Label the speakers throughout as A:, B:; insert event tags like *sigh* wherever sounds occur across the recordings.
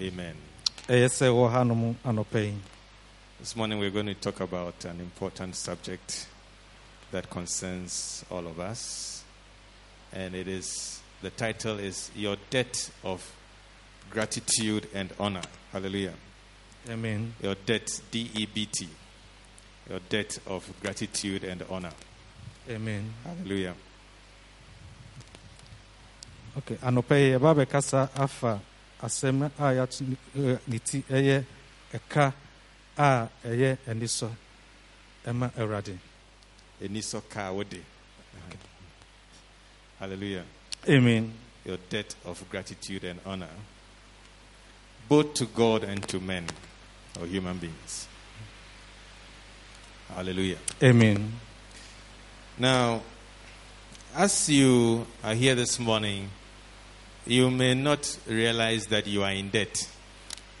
A: Amen.
B: ɛyɛ sɛ wɔ hanom anɔpa
A: This morning we're going to talk about an important subject that concerns all of us. And it is the title is Your Debt of Gratitude and Honor. Hallelujah.
B: amen
A: Your debt, D E B T. Your debt of gratitude and honor.
B: amen
A: Hallelujah.
B: okay yi yɛba afa asɛm a yɛato ne- eh, ti ɛyɛ ɛka a ɛyɛ anisɔ ɛma awurade
A: Eniso ka wode. Hallelujah.
B: amen
A: Your debt of gratitude and honor, both to God and to men or human beings. Hallelujah.
B: amen
A: Now, as you are here this morning, you may not realize that you are in debt.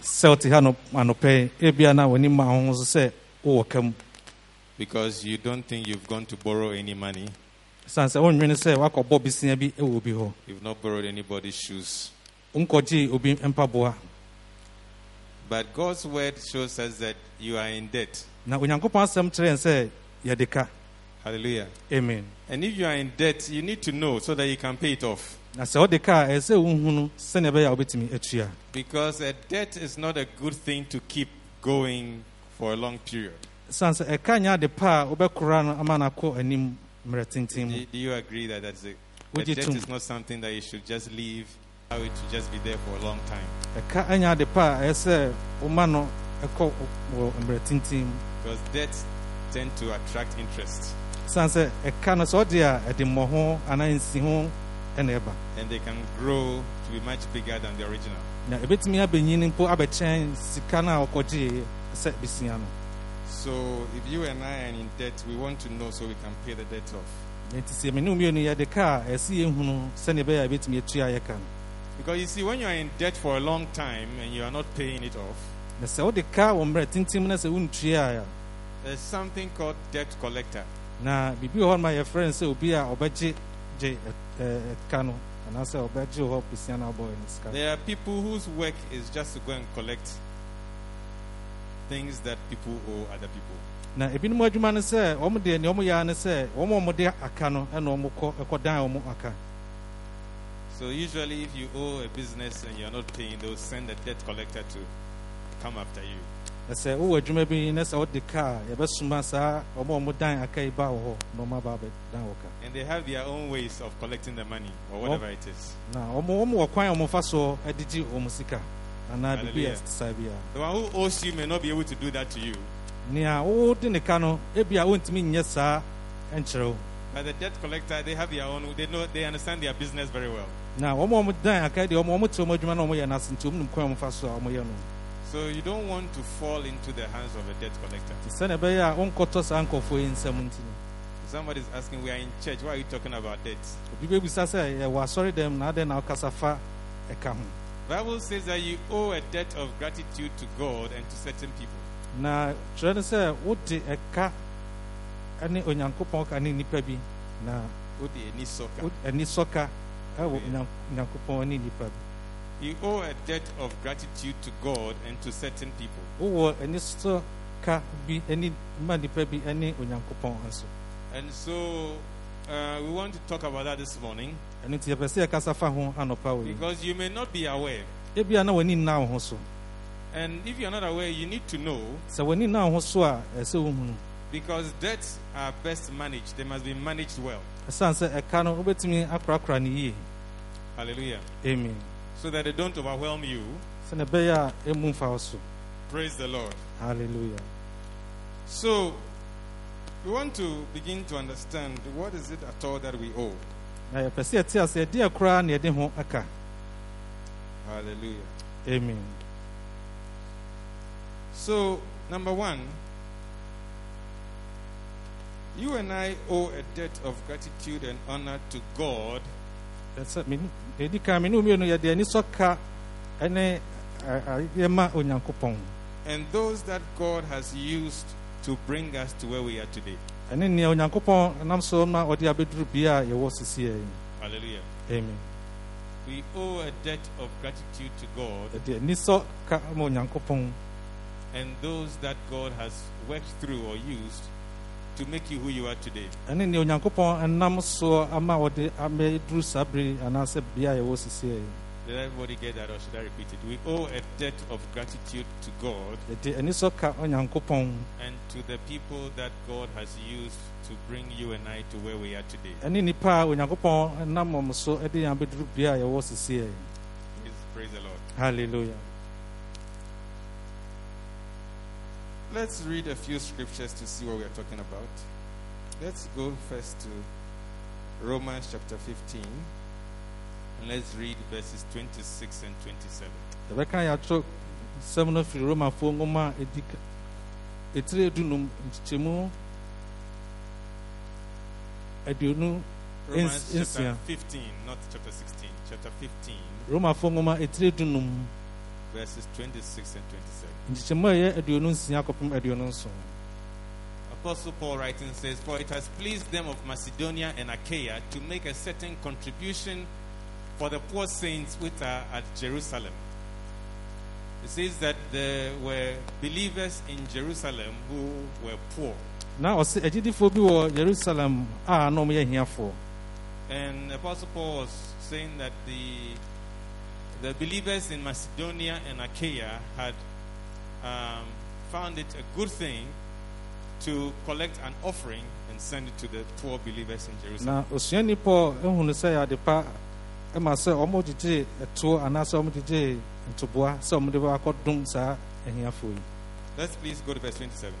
B: sɛ wote ha no- anɔpa yi ebia na w'ani ma ho so sɛ wowɔ ka mu
A: because you don't think you've gone to borrow any money.
B: siane sɛ wonwene sɛ woakɔbɔ besia bi wɔ obi hɔ
A: You've not borrowed anybody's shoes.
B: wonkɔgyee obi mpaboa
A: But God's word shows us that you are in debt.
B: na onyankopɔn asɛm kyerɛ yɛn sɛ yɛde ka
A: Hallelujah.
B: amen
A: And if you are in debt, you need to know so that you can pay it off.
B: Na sɛ wode ka a ɛyɛ sɛ wohunu sɛnea ɛbɛyɛ a wobɛtumi atua.
A: Because a debt is not a good thing to keep going for a long period.
B: siane sɛ ɛka nyɛ ade pa a wobɛkora no ama no akɔ anim mmerɛ tenten mu.
A: Do, do you agree that that's a, a debt is not something that you should just leave, how it should just be there for a long time?
B: ɛka anyɛ ade pa a ɛyɛ sɛ woma no ɛkɔ wɔ mmerɛ tenten mu.
A: Because debts tend to attract interest
B: siane sɛ ɛka no sɛ wode a ɛde mmɔho anaa nsi ho ɛna ɛba
A: and they can grow to be much bigger than the original.
B: na ɛbɛtumi abɛnyini mpo abɛkyɛn sika no a sɛ besia no
A: So if you and I are in debt, we want to know so we can pay the debt off.
B: Nti sɛ mene mmienu yɛde ka a ɛsɛ yɛhunu sɛnea ɛbɛyɛ a ɛbɛtumi atua yɛ ka
A: Because you see, when you are in debt for a long time and you are not paying it off,
B: na sɛ wode ka wɔ mmerɛ tenten mu na sɛ wontua a
A: there's something called debt collector.
B: wɔ hɔ yɛfrɛ no sɛ obi a ɔbɛgye gye ɛ- ɛ- ɛka no anaasɛ ɔbɛgye wɔ hɔ besia no abɔ no sika
A: There are people whose work is just to go and collect things that people owe other people.
B: na ebinom adwuma no sɛ wɔn deɛ nea wɔn yɛ ne sɛ wɔn a wɔde aka no ɛna wɔn kɔ ɛkɔdan wɔn aka
A: So usually, if you owe a business and you're not paying, they'll send a debt collector to come after you.
B: Na sɛ wowɔ adwuma bi na sɛ wode ka a yɛbɛsoma saa wɔn a wɔdan aka yi ba wɔ hɔ na aba abɛdan wɔ ka
A: And they have their own ways of collecting the money or whatever it is.
B: na wɔn wɔn wɔ kwan a wɔn fa so de gye wɔn sika anaa biribi a saa bi a
A: The one who owes you may not be able to do that to you.
B: nea wode ne ka no ebi a wɔntumi nyɛ saa nkyerɛ wo
A: But the debt collector, they have their own, they know, they understand their business very well.
B: na wɔn a wɔdan aka yi deɛ wɔn wɔn te wɔn adwuma na wɔn yɛ n'ase nti wɔn nim kwan a wɔn fa so a wɔn yɛ no
A: So you don't want to fall into the hands of a debt collector.
B: Somebody sɛnea ɛbɛyɛ a wɔnkɔtɔ saa nkɔfoɔ yi nsɛm nti no
A: Somebody's asking, we are in church, why are you talking about debt?
B: obi bɛbisa sɛ yɛwɔ asɔre dɛm na adɛn na wokasa fa ɛka ho
A: Bible says that you owe a debt of gratitude to God and to certain people.
B: na kyerɛ no sɛ wode ɛka ne onyankopɔn ka ne nnipa bi na
A: Ode eni soka.
B: wo- ɛwɔ onyankopɔn ne nnipa bi
A: You owe a debt of gratitude to God and to certain people.
B: wowɔ ani sɔka bi ani ma nnipa bi ne onyankopɔn nso
A: And so uh, we want to talk about that this morning
B: ɛno nti yɛpɛ sɛ yɛkasa fa ho anɔpa wɔ
A: because you may not be aware.
B: ebia na w'ani nna wo so
A: And if you're not aware, you need to know
B: sɛ w'ani nna wo so a ɛsɛ wohunu
A: because debts are best managed. They must be managed well.
B: ɛsiane sɛ ɛka no wobɛtumi akorakora ne yie
A: Hallelujah.
B: amen
A: So that they don't overwhelm you.
B: sɛne ɛbɛyɛ a ɛmu mfa wo so
A: Praise the Lord.
B: Hallelujah.
A: So we want to begin to understand what is it at all that we owe.
B: na yɛpɛ sɛ yɛte ase ɛdeɛ koraa na yɛde ho aka
A: Hallelujah.
B: amen
A: So, number one, you and I owe a debt of gratitude and honor to God
B: ɛsɛ ɛdi kan me ne mmienu yɛde ani sɔ ka ne yɛma onyankopɔn
A: and those that God has used to bring us to where we are today.
B: ɛne nea onyankopɔn nam so ma ɔde abɛduru bia a yɛwɔ sisiɛ yi
A: Hallelujah.
B: amen.
A: We owe a debt of gratitude to God.
B: Yɛde anisɔ ka ma onyankopɔn
A: and those that God has worked through or used to make you who you are today.
B: ɛne nea onyankopɔn ɛnam soɔ ama wɔde amɛduru saa bere anaasɛ bea a yɛwɔ sisiɛ
A: Did everybody get that or should I repeat it? We owe a debt of gratitude to God
B: yɛde anisɔ ka onyankopɔn
A: and to the people that God has used to bring you and I to where we are today.
B: ɛne nnipa a onyankopɔn ɛnam wɔn so ɛde yɛn abɛduru bea a yɛwɔ sisiɛ
A: Praise, praise the Lord.
B: hallelujah
A: Let's read a few scriptures to see what we are talking about. Let's go first to Romans chapter 15 and let's read verses 26 and 27.
B: yɛbɛka yɛatwerɛ nsɛm no firi oh romafoɔ nwoma a ɛdi ɛtiri edunum nkyekyɛmu aduonu
A: Romans chapter
B: insia.
A: 15, not chapter 16, chapter 15,
B: romafoɔ nwoma ɛtiri edunum
A: verses 26 and 27.
B: nkyekyɛmu a ɛyɛ aduonu nsia kɔpem aduonu nson
A: Apostle Paul writing says, For it has pleased them of Macedonia and Achaia to make a certain contribution for the poor saints which are at Jerusalem. It says that there were believers in Jerusalem who were poor.
B: ɔsɛ agyidifoɔ bi wɔ yerusalem a na
A: And Apostle Paul was saying that the, the believers in Macedonia and Achaia had um, found it a good thing to collect an offering and send it to the poor believers in Jerusalem.
B: na osuani paul ehunu sɛ ade pa ma sɛ ɔmo gyegye ɛtoɔ anaasɛ ɔmo gyegye ntoboa sɛ ɔmo de bɛ akɔdom saa ahiafoɔ yi
A: Let's please go to verse 27.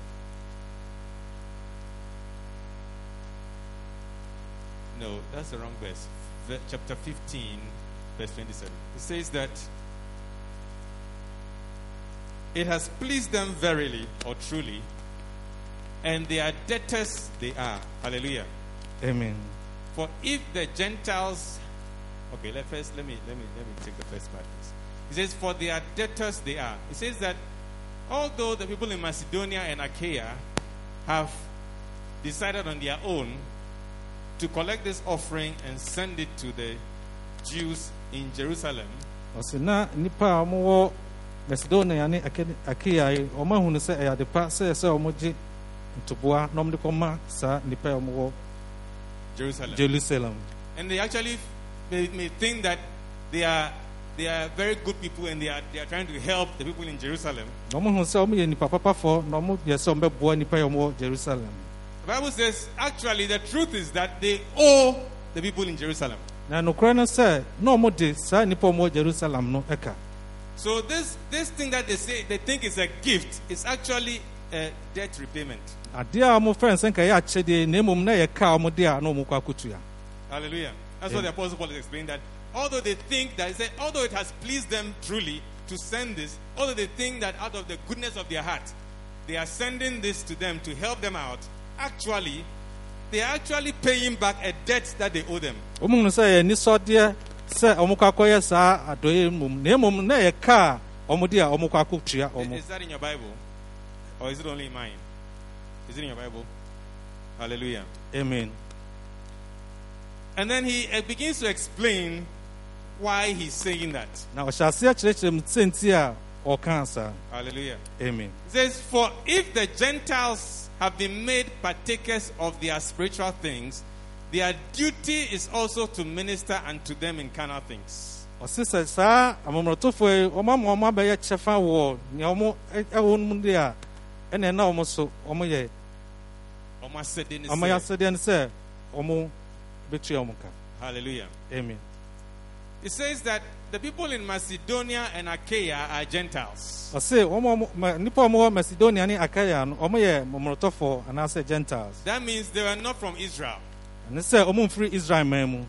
A: No, that's the wrong verse. Ve- chapter 15, verse 27. It says that it has pleased them verily or truly, and they are debtors they are. Hallelujah.
B: amen
A: For if the Gentiles, okay, let first let me let me let me take the first part. First. It says, "For they are debtors they are." It says that although the people in Macedonia and Achaia have decided on their own to collect this offering and send it to the Jews in Jerusalem,
B: ɔsɛ na nipa a ɔmo macedonia ne Ake- yi ɔmo ahunu sɛ ɛyɛ ade pa sɛ sɛ ɔmo gye ntoboa na ɔmo de kɔma saa nipa a ɔmo
A: Jerusalem,
B: jerusalem.
A: And they actually may, may think that they are they are very good people and they are they are trying to help the people in Jerusalem.
B: na ɔmo sɛ ɔmo yɛ nipa papafoɔ na ɔmo yɛ sɛ ɔmo bɛboa nipa a ɔmo jerusalem.
A: The Bible says actually the truth is that they owe the people in Jerusalem.
B: Na nokorɛ no sɛ na ɔmo de saa nipa a ɔmo jerusalem no ɛka
A: So this this thing that they say they think is a gift is actually a debt repayment.
B: adeɛ a ɔmo fɛn sɛ nka ɛyɛ akyɛdeɛ na mmom na yɛ ka a ɔmo de a na ɔmo kɔ akotua
A: Hallelujah. That's what the Apostle Paul is explaining that although they think that he said, although it has pleased them truly to send this, although they think that out of the goodness of their heart, they are sending this to them to help them out, actually, they are actually paying back a debt that they owe them.
B: hunu sɛ yɛ nisɔdeɛ sɛ ɔmo kɔ akɔyɛ saa adɔeɛ mmom na mmom na yɛ ka a ɔmo de a ɔmo kɔ akɔtua
A: Is, is that in your Bible? Or is it only in mine? Is it in your Bible? Hallelujah.
B: amen
A: And then he uh, begins to explain why he's saying that.
B: Now, ɔhyɛ aseɛ kyerɛkyerɛ mu senti a ɔka saa
A: Hallelujah.
B: amen
A: He says, For if the Gentiles have been made partakers of their spiritual things, their duty is also to minister unto them in carnal things.
B: ɔse sɛ saa amammerɛtofoɔ yi ɔma ma ɔmo abɛyɛ kyɛfa wɔ nea ɔmo ɛ- ɛwɔ no mu de a ɛna ɛna ɔmo so ɔmo yɛ
A: Ọmọ asede ni
B: ɔmo yɛ
A: sɛ.
B: asɛdeɛ no sɛ ɔmo bɛtua ɔmo ka
A: Hallelujah.
B: amen
A: It says that the people in Macedonia and Achaia are Gentiles.
B: ɔse ɔmo ɔmo ma- nnipa a wɔ macedonia ne akaya no ɔmo yɛ anaasɛ gentiles
A: That means they were not from Israel.
B: ɛne sɛ ɔmo mfiri israel man mu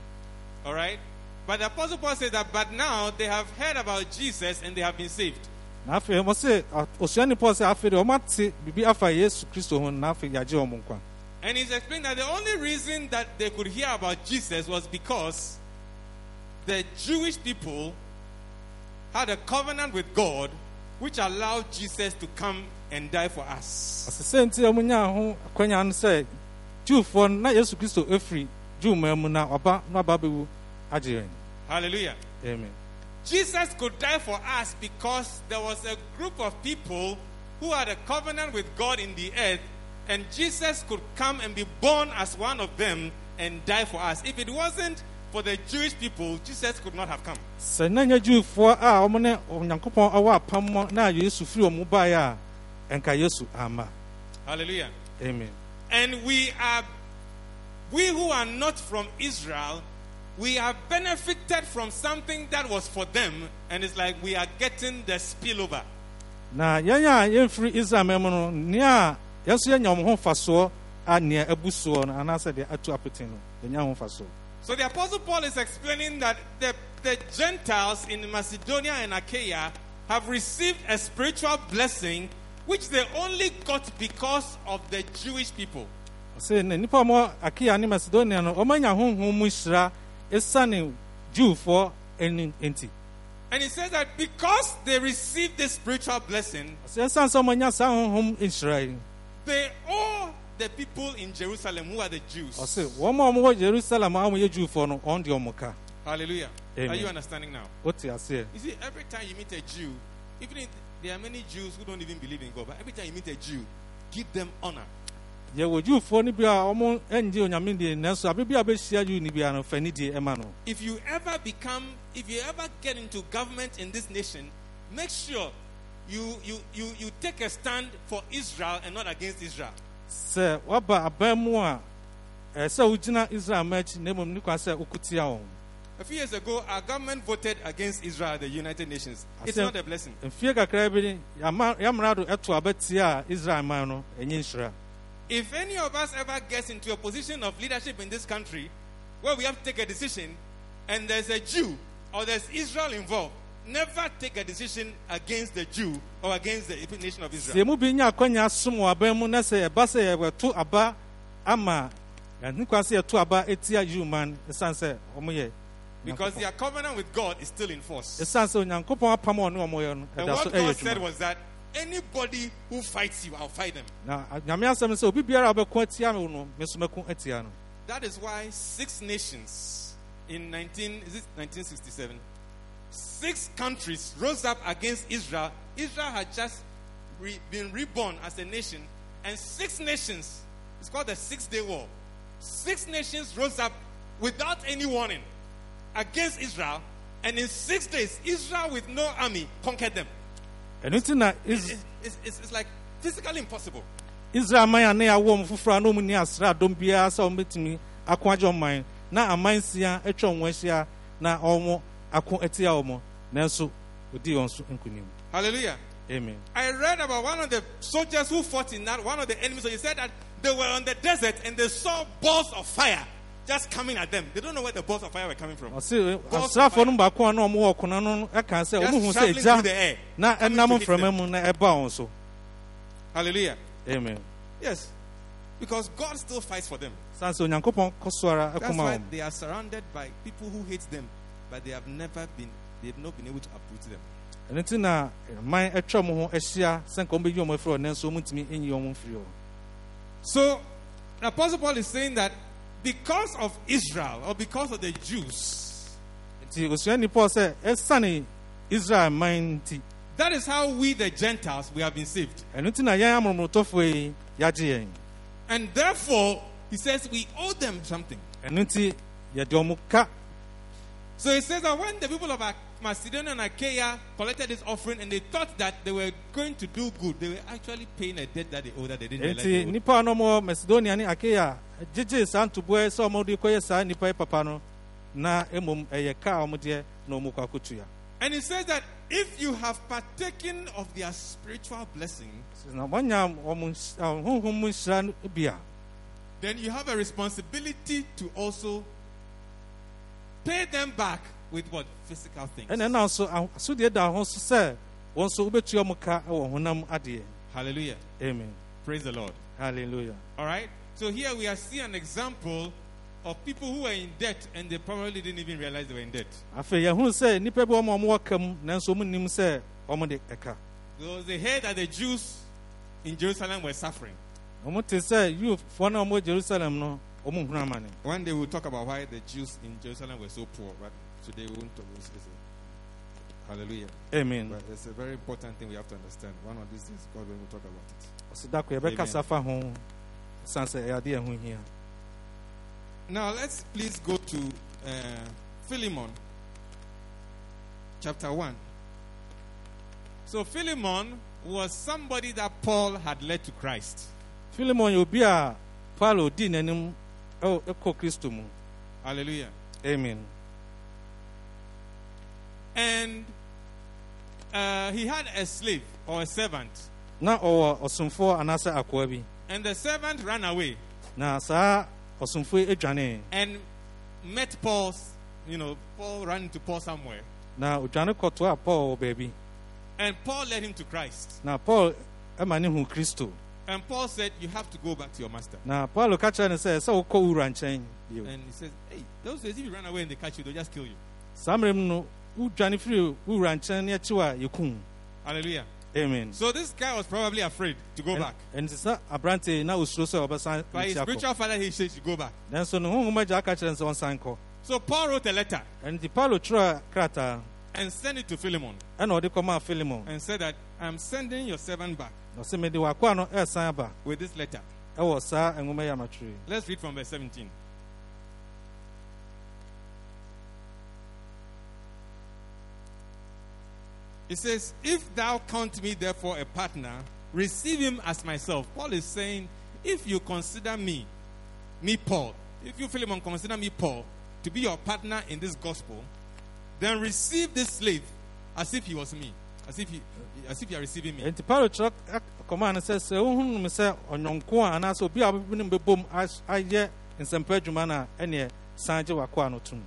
A: All right? But the Apostle Paul says that, but now they have heard about Jesus and they have been saved.
B: na afei se a- osuani paul sɛ afei deɛ ɔmo ate biribi afa yesu kristo ho na afei nkwa
A: And he's explaining that the only reason that they could hear about Jesus was because the Jewish people had a covenant with God which allowed Jesus to come and die for us.
B: ɔse sɛ nti a ɔmo nyaa ho akwanya no sɛ jewfoɔ na yesu kristo efiri jew man mu na ɔba na ɔba bɛwu agye yɛn
A: Hallelujah.
B: amen
A: Jesus could die for us because there was a group of people who had a covenant with God in the earth, and Jesus could come and be born as one of them and die for us. If it wasn't for the Jewish people, Jesus could not have come.
B: sɛ na nyɛ jewfoɔ a wɔn ne onyankopɔn awɔ apam na yesu firi wɔn baeɛ a ɛnka yesu ama
A: Hallelujah.
B: amen
A: And we are, we who are not from Israel, we are benefited from something that was for them, and it's like we are getting the spillover.
B: na yɛn a yɛmfiri israel man mu no nea yɛn nso yɛnya wɔn ho mfasoɔ a nea abu soɔ no anaasɛ deɛ atu apete no yɛnya ho mfasoɔ
A: So the Apostle Paul is explaining that the, the Gentiles in Macedonia and Achaia have received a spiritual blessing which they only got because of the Jewish people.
B: sɛ na nipa a wɔn akia ne macedonia no wɔanya honhom mu hyira esiane jewfoɔ ani nti
A: And he says that because they received this spiritual blessing,
B: sɛ esiane sɛ wɔanya saa honhom nhyira yi
A: they owe the people in Jerusalem who are the Jews.
B: ɔsɛ wɔn a wɔwɔ jerusalem a wɔyɛ jewfoɔ no wɔn deɛ wɔn ka
A: Hallelujah. Are you understanding now?
B: wote aseɛ
A: You see, every time you meet a Jew, even if there are many Jews who don't even believe in God, but every time you meet a Jew, give them honor.
B: yɛwɔ jewfoɔ no bi a wɔn ngye onyame deɛ nanso abe bi a bɛhyia jew no bi a no fani deɛ ɛma no
A: If you ever become, if you ever get into government in this nation, make sure you, you, you, you take a stand for Israel and not against Israel.
B: Sɛ aban mu a ɛɛ sɛ wogyina israel ma akyi na mmom ne sɛ wokutia wɔn
A: A few years ago, our government voted against Israel at the United Nations. It's not a blessing.
B: mfie kakra bi ni yɛama- yɛamara do ɛto abɛtia a israel man no ɛnyɛ nhyira
A: If any of us ever gets into a position of leadership in this country where we have to take a decision and there's a Jew or there's Israel involved, never take a decision against the Jew or against the nation of Israel.
B: mu bi nya akwanya som wɔ aban mu na sɛ ɛba sɛ yɛbɛto aba ama ɛne kwan sɛ yɛto aba etia jew man ɛsiane sɛ wɔn yɛ
A: Because their covenant with God is still in force.
B: ɛsiane sɛ onyankopɔn apam a ɔne wɔn yɛ no
A: And what
B: so
A: God said was that anybody who fights you, I'll fight them.
B: na nyame asɛm sɛ obi biara a wobɛko atia me no me nso mɛko atia no
A: That is why six nations in 19, is it 1967, six countries rose up against Israel. Israel had just re, been reborn as a nation, and six nations, it's called the Six Day War. Six nations rose up without any warning against Israel, and in six days, Israel with no army conquered them.
B: nti na Is-
A: It's, it's, it's, it's like physically impossible.
B: israel man a ne yɛawo ɔm foforɔ a na ɔmu ni asraadɔm biara sɛ ɔmbɛtumi ako agye ɔman na aman sia atwa wɔn ahyia na ɔmo ako atia wɔn nanso ɔdii wɔn so nkonim
A: Hallelujah.
B: amen
A: I read about one of the soldiers who fought in that, one of the enemies. So he said that they were on the desert and they saw balls of fire just coming at them. They don't know where the balls of fire were coming from.
B: Eh,
A: balls of
B: asraafoɔ no baako a na ɔmo wɔ ɔkona no ɛka sɛ ɔmo hu sɛ
A: traveling through the air.
B: na ɛnam
A: to hit
B: mframa
A: them.
B: mu na ɛba wɔn so
A: Hallelujah.
B: amen
A: Yes. Because God still fights for them.
B: san sɛ onyankopɔn kɔ so
A: That's why they are surrounded by people who hate them, but they have never been, they've not been able to uproot them.
B: ɛno nti na man atwa ɔmo ho ahyia sɛ nka ɔmo bɛyi ɔmo afiri hɔ nanso ɔmo ntumi nyi ɔmo mfiri hɔ
A: So, the Apostle Paul is saying that because of Israel or because of the Jews,
B: nti osuani paul sɛ ɛsiane israel man nti
A: that is how we, the Gentiles, we have been saved.
B: ɛno nti na yɛn amorɔmorɔtɔfoɔ yi yɛagye yɛn
A: And therefore, he says we owe them something.
B: ɛno nti yɛde ɔmo ka
A: So he says that when the people of Macedonia and Achaia collected this offering and they thought that they were going to do good, they were actually paying a debt that they owed that they didn't realize. They
B: nti
A: owed.
B: nipa na ɔmɔ macedonia ne akea gyegye saa ntoboɛ sɛ ɔmɔde kɔyɛ saa nipa papa no na mmom ɛyɛ ka a ɔmodeɛ na ɔmo kɔ
A: And he says that if you have partaken of their spiritual blessing,
B: na wɔanya ɔmo nhyira- ah, honhom mu nhyira bi a
A: then you have a responsibility to also pay them back with what? Physical things.
B: ɛna ɛna nso asodeɛ da ho so nso wobɛtua ɔmo ka wɔ honam adeɛ
A: Hallelujah.
B: amen
A: Praise the Lord.
B: hallelujah
A: All right. So here we are seeing an example of people who were in debt and they probably didn't even realize they were in debt.
B: afei yɛhunu sɛ nnipa bi wɔ ma ɔmo wɔ ka mu nanso ɔmo nim sɛ ɔmo de ɛka
A: Because they heard that the Jews in Jerusalem were suffering.
B: Ɔmo te sɛ yufoɔ no a ɔmo wɔ jerusalem no ɔmo hunu amane
A: One day we'll talk about why the Jews in Jerusalem were so poor. But today we won't talk. It's, it's a, hallelujah.
B: amen
A: But it's a very important thing we have to understand. One of these days, God will talk about it.
B: ɔsi dako yɛbɛkasa fa ho san sɛ ɛyɛ adeɛ ɛho hia
A: Now let's please go to uh, Philemon, chapter one. So Philemon was somebody that Paul had led to Christ.
B: filimon yɛ obi a ɛwɔ ɛkɔ kristo mu.
A: Hallelujah.
B: amen.
A: And uh, he had a slave or a servant,
B: na ɔwɔ ɔsomfoɔ anaasɛ akoa bi.
A: And the servant ran away
B: na saa ɔsomfoɔ yi adwane.
A: and met Paul's. You know, Paul ran into Paul somewhere,
B: na odwane kɔtoa paul wɔ baabi.
A: And Paul led him to Christ.
B: na paul ɛma ne hu kristo
A: And Paul said, "You have to go back to your master."
B: na paulo ka kyerɛ no sɛ sɛ wokɔ wura nkyɛn bio
A: And he says, "Hey, those days if you run away and they catch you, they'll just kill you."
B: saa mmerɛ mu no wodwane firi wura nkyɛn ne akyiw a yɛkum
A: Hallelujah.
B: amen
A: So this guy was probably afraid to go back.
B: ɛnti sɛ aberante na osuro sɛ ɔbɛsan
A: But his spiritual father, he said, "You go back."
B: nanso ne honhom agya aka kyerɛ no sɛ ɔnsan kɔ
A: So Paul wrote a letter
B: ɛnti paulo twerɛ krataa
A: and send it to Philemon
B: ɛna ɔde kɔmaa filimon
A: and said that I'm sending your servant back
B: na mede w'akoa no ɛresan aba
A: with this letter.
B: ɛwɔ saa nwoma yi a yi.
A: Let's read from verse 17. It says, If thou count me therefore a partner, receive him as myself. Paul is saying, If you consider me, me Paul, if you, Philemon, consider me Paul to be your partner in this gospel, then receive this slave as if he was me, as if he, as if you are receiving me.
B: ɛnti paulo kyerɛ kɔmaa no sɛ sɛ wohunu me sɛ ɔnyɔnko a anaasɛ obi a wobɛbi no bɛbom as- ayɛ nsɛmpa adwuma no a ɛneɛ san gye w'akoa no tom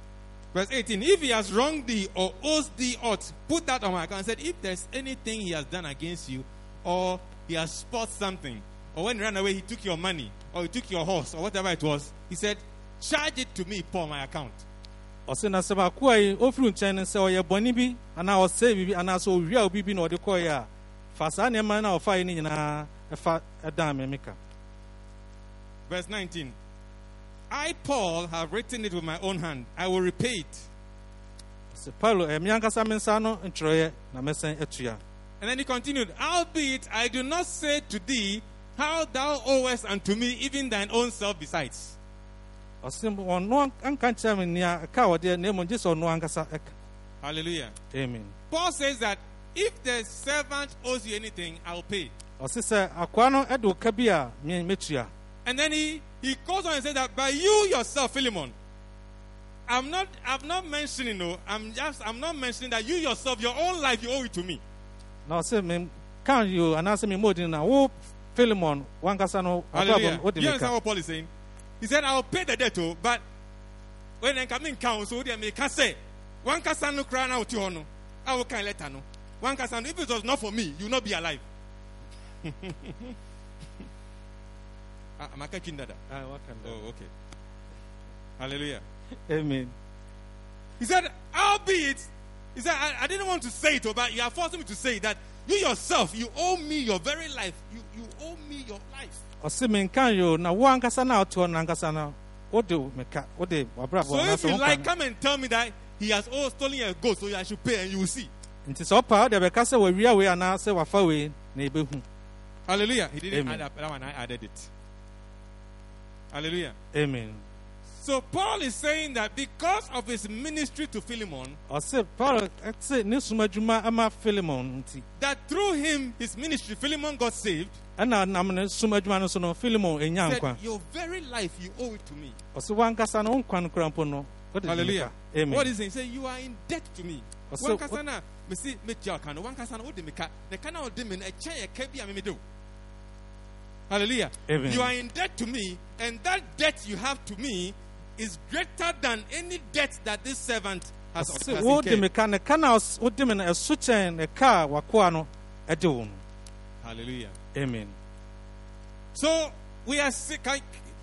A: Verse 18 If he has wronged thee or owes thee aught, put that on my account. And said, If there's anything he has done against you, or he has spoiled something, or when he ran away, he took your money, or he took your horse, or whatever it was, he said, Charge it to me, Paul, my account.
B: Ɔse na sɛ makoa yi ɔfiri nkyɛn no sɛ ɔyɛ bɔne bi anaa ɔsɛe biribi anaasɛ ɔwia obi bi na ɔde kɔeɛ a fa saa nneɛma no a ɔfaeɛ no nyinaa ɛfa ɛdan me meka
A: Verse 19 I, Paul, have written it with my own hand. I will repay it.
B: sɛ paulo ankasa me nsa no na mɛsɛn atua
A: And then he continued, Albeit I do not say to thee how thou owest unto me even thine own self besides. Hallelujah.
B: amen
A: Paul says that if the servant owes you anything, I'll pay.
B: ɔse sɛ akoa no ɛde wo ka bi a me- mɛtua
A: And then he, he goes on and says that by you yourself, Philemon, I'm not I'm not mentioning no, I'm just I'm not mentioning that you yourself, your own life, you owe it to me.
B: na ɔse me ka yo anaasɛ memmɔ din na wo filimon wankasa no
A: Hallelujah.
B: abrabɔ wode
A: Do you
B: me
A: understand what Paul is saying? He said, I'll pay the debt, oh, but when I come in count, so they may say, one casa no crown out to honor. I will kind letter no. One casa, if it was not for me, you will not be alive. *laughs* Ah, Am I catching that?
B: Ah, no.
A: Oh, okay. Hallelujah.
B: amen
A: He said, albeit, he said, I, I didn't want to say it, oh, but you are forcing me to say that you yourself, you owe me your very life. You, you owe me your life.
B: Ɔse menka yo na wo ankasa na wote hɔ no ankasa no wode wo meka wode wabrabɔ
A: So if you like, come and tell me that he has all stolen your goat, so I should pay, and you will see.
B: nti sɛ ɔpa wode bɛka sɛ wawia wei anaasɛ wafa wei na ɛbɛhu
A: Hallelujah. He didn't
B: Amen.
A: add up that one, I added it. Hallelujah.
B: amen
A: So Paul is saying that because of his ministry to Philemon,
B: ɔse paulo ɛte ne som adwuma ama filimon nti
A: that through him, his ministry, Philemon got saved.
B: Ɛna nam ne som adwuma no so no filimon ɛnya nkwa
A: Your very life, you owe it to me.
B: ɔse woankasa no wo nkwa no kora mpo no wode
A: Hallelujah.
B: ka. amen
A: What is saying? He said, You are in debt to me.
B: Ɔse,
A: One kasana, uh, me see, me tia kano. One kasana, ode me ka. Ne kana ode me, e chen ye kebi ame me do. Hallelujah.
B: Amen.
A: You are in debt to me, and that debt you have to me is greater than any debt that this servant has, has
B: wode me ka ne ka na wode me no ɛso kyɛn ne ka a wakoa no ɛde wo no
A: Hallelujah.
B: Amen
A: So we are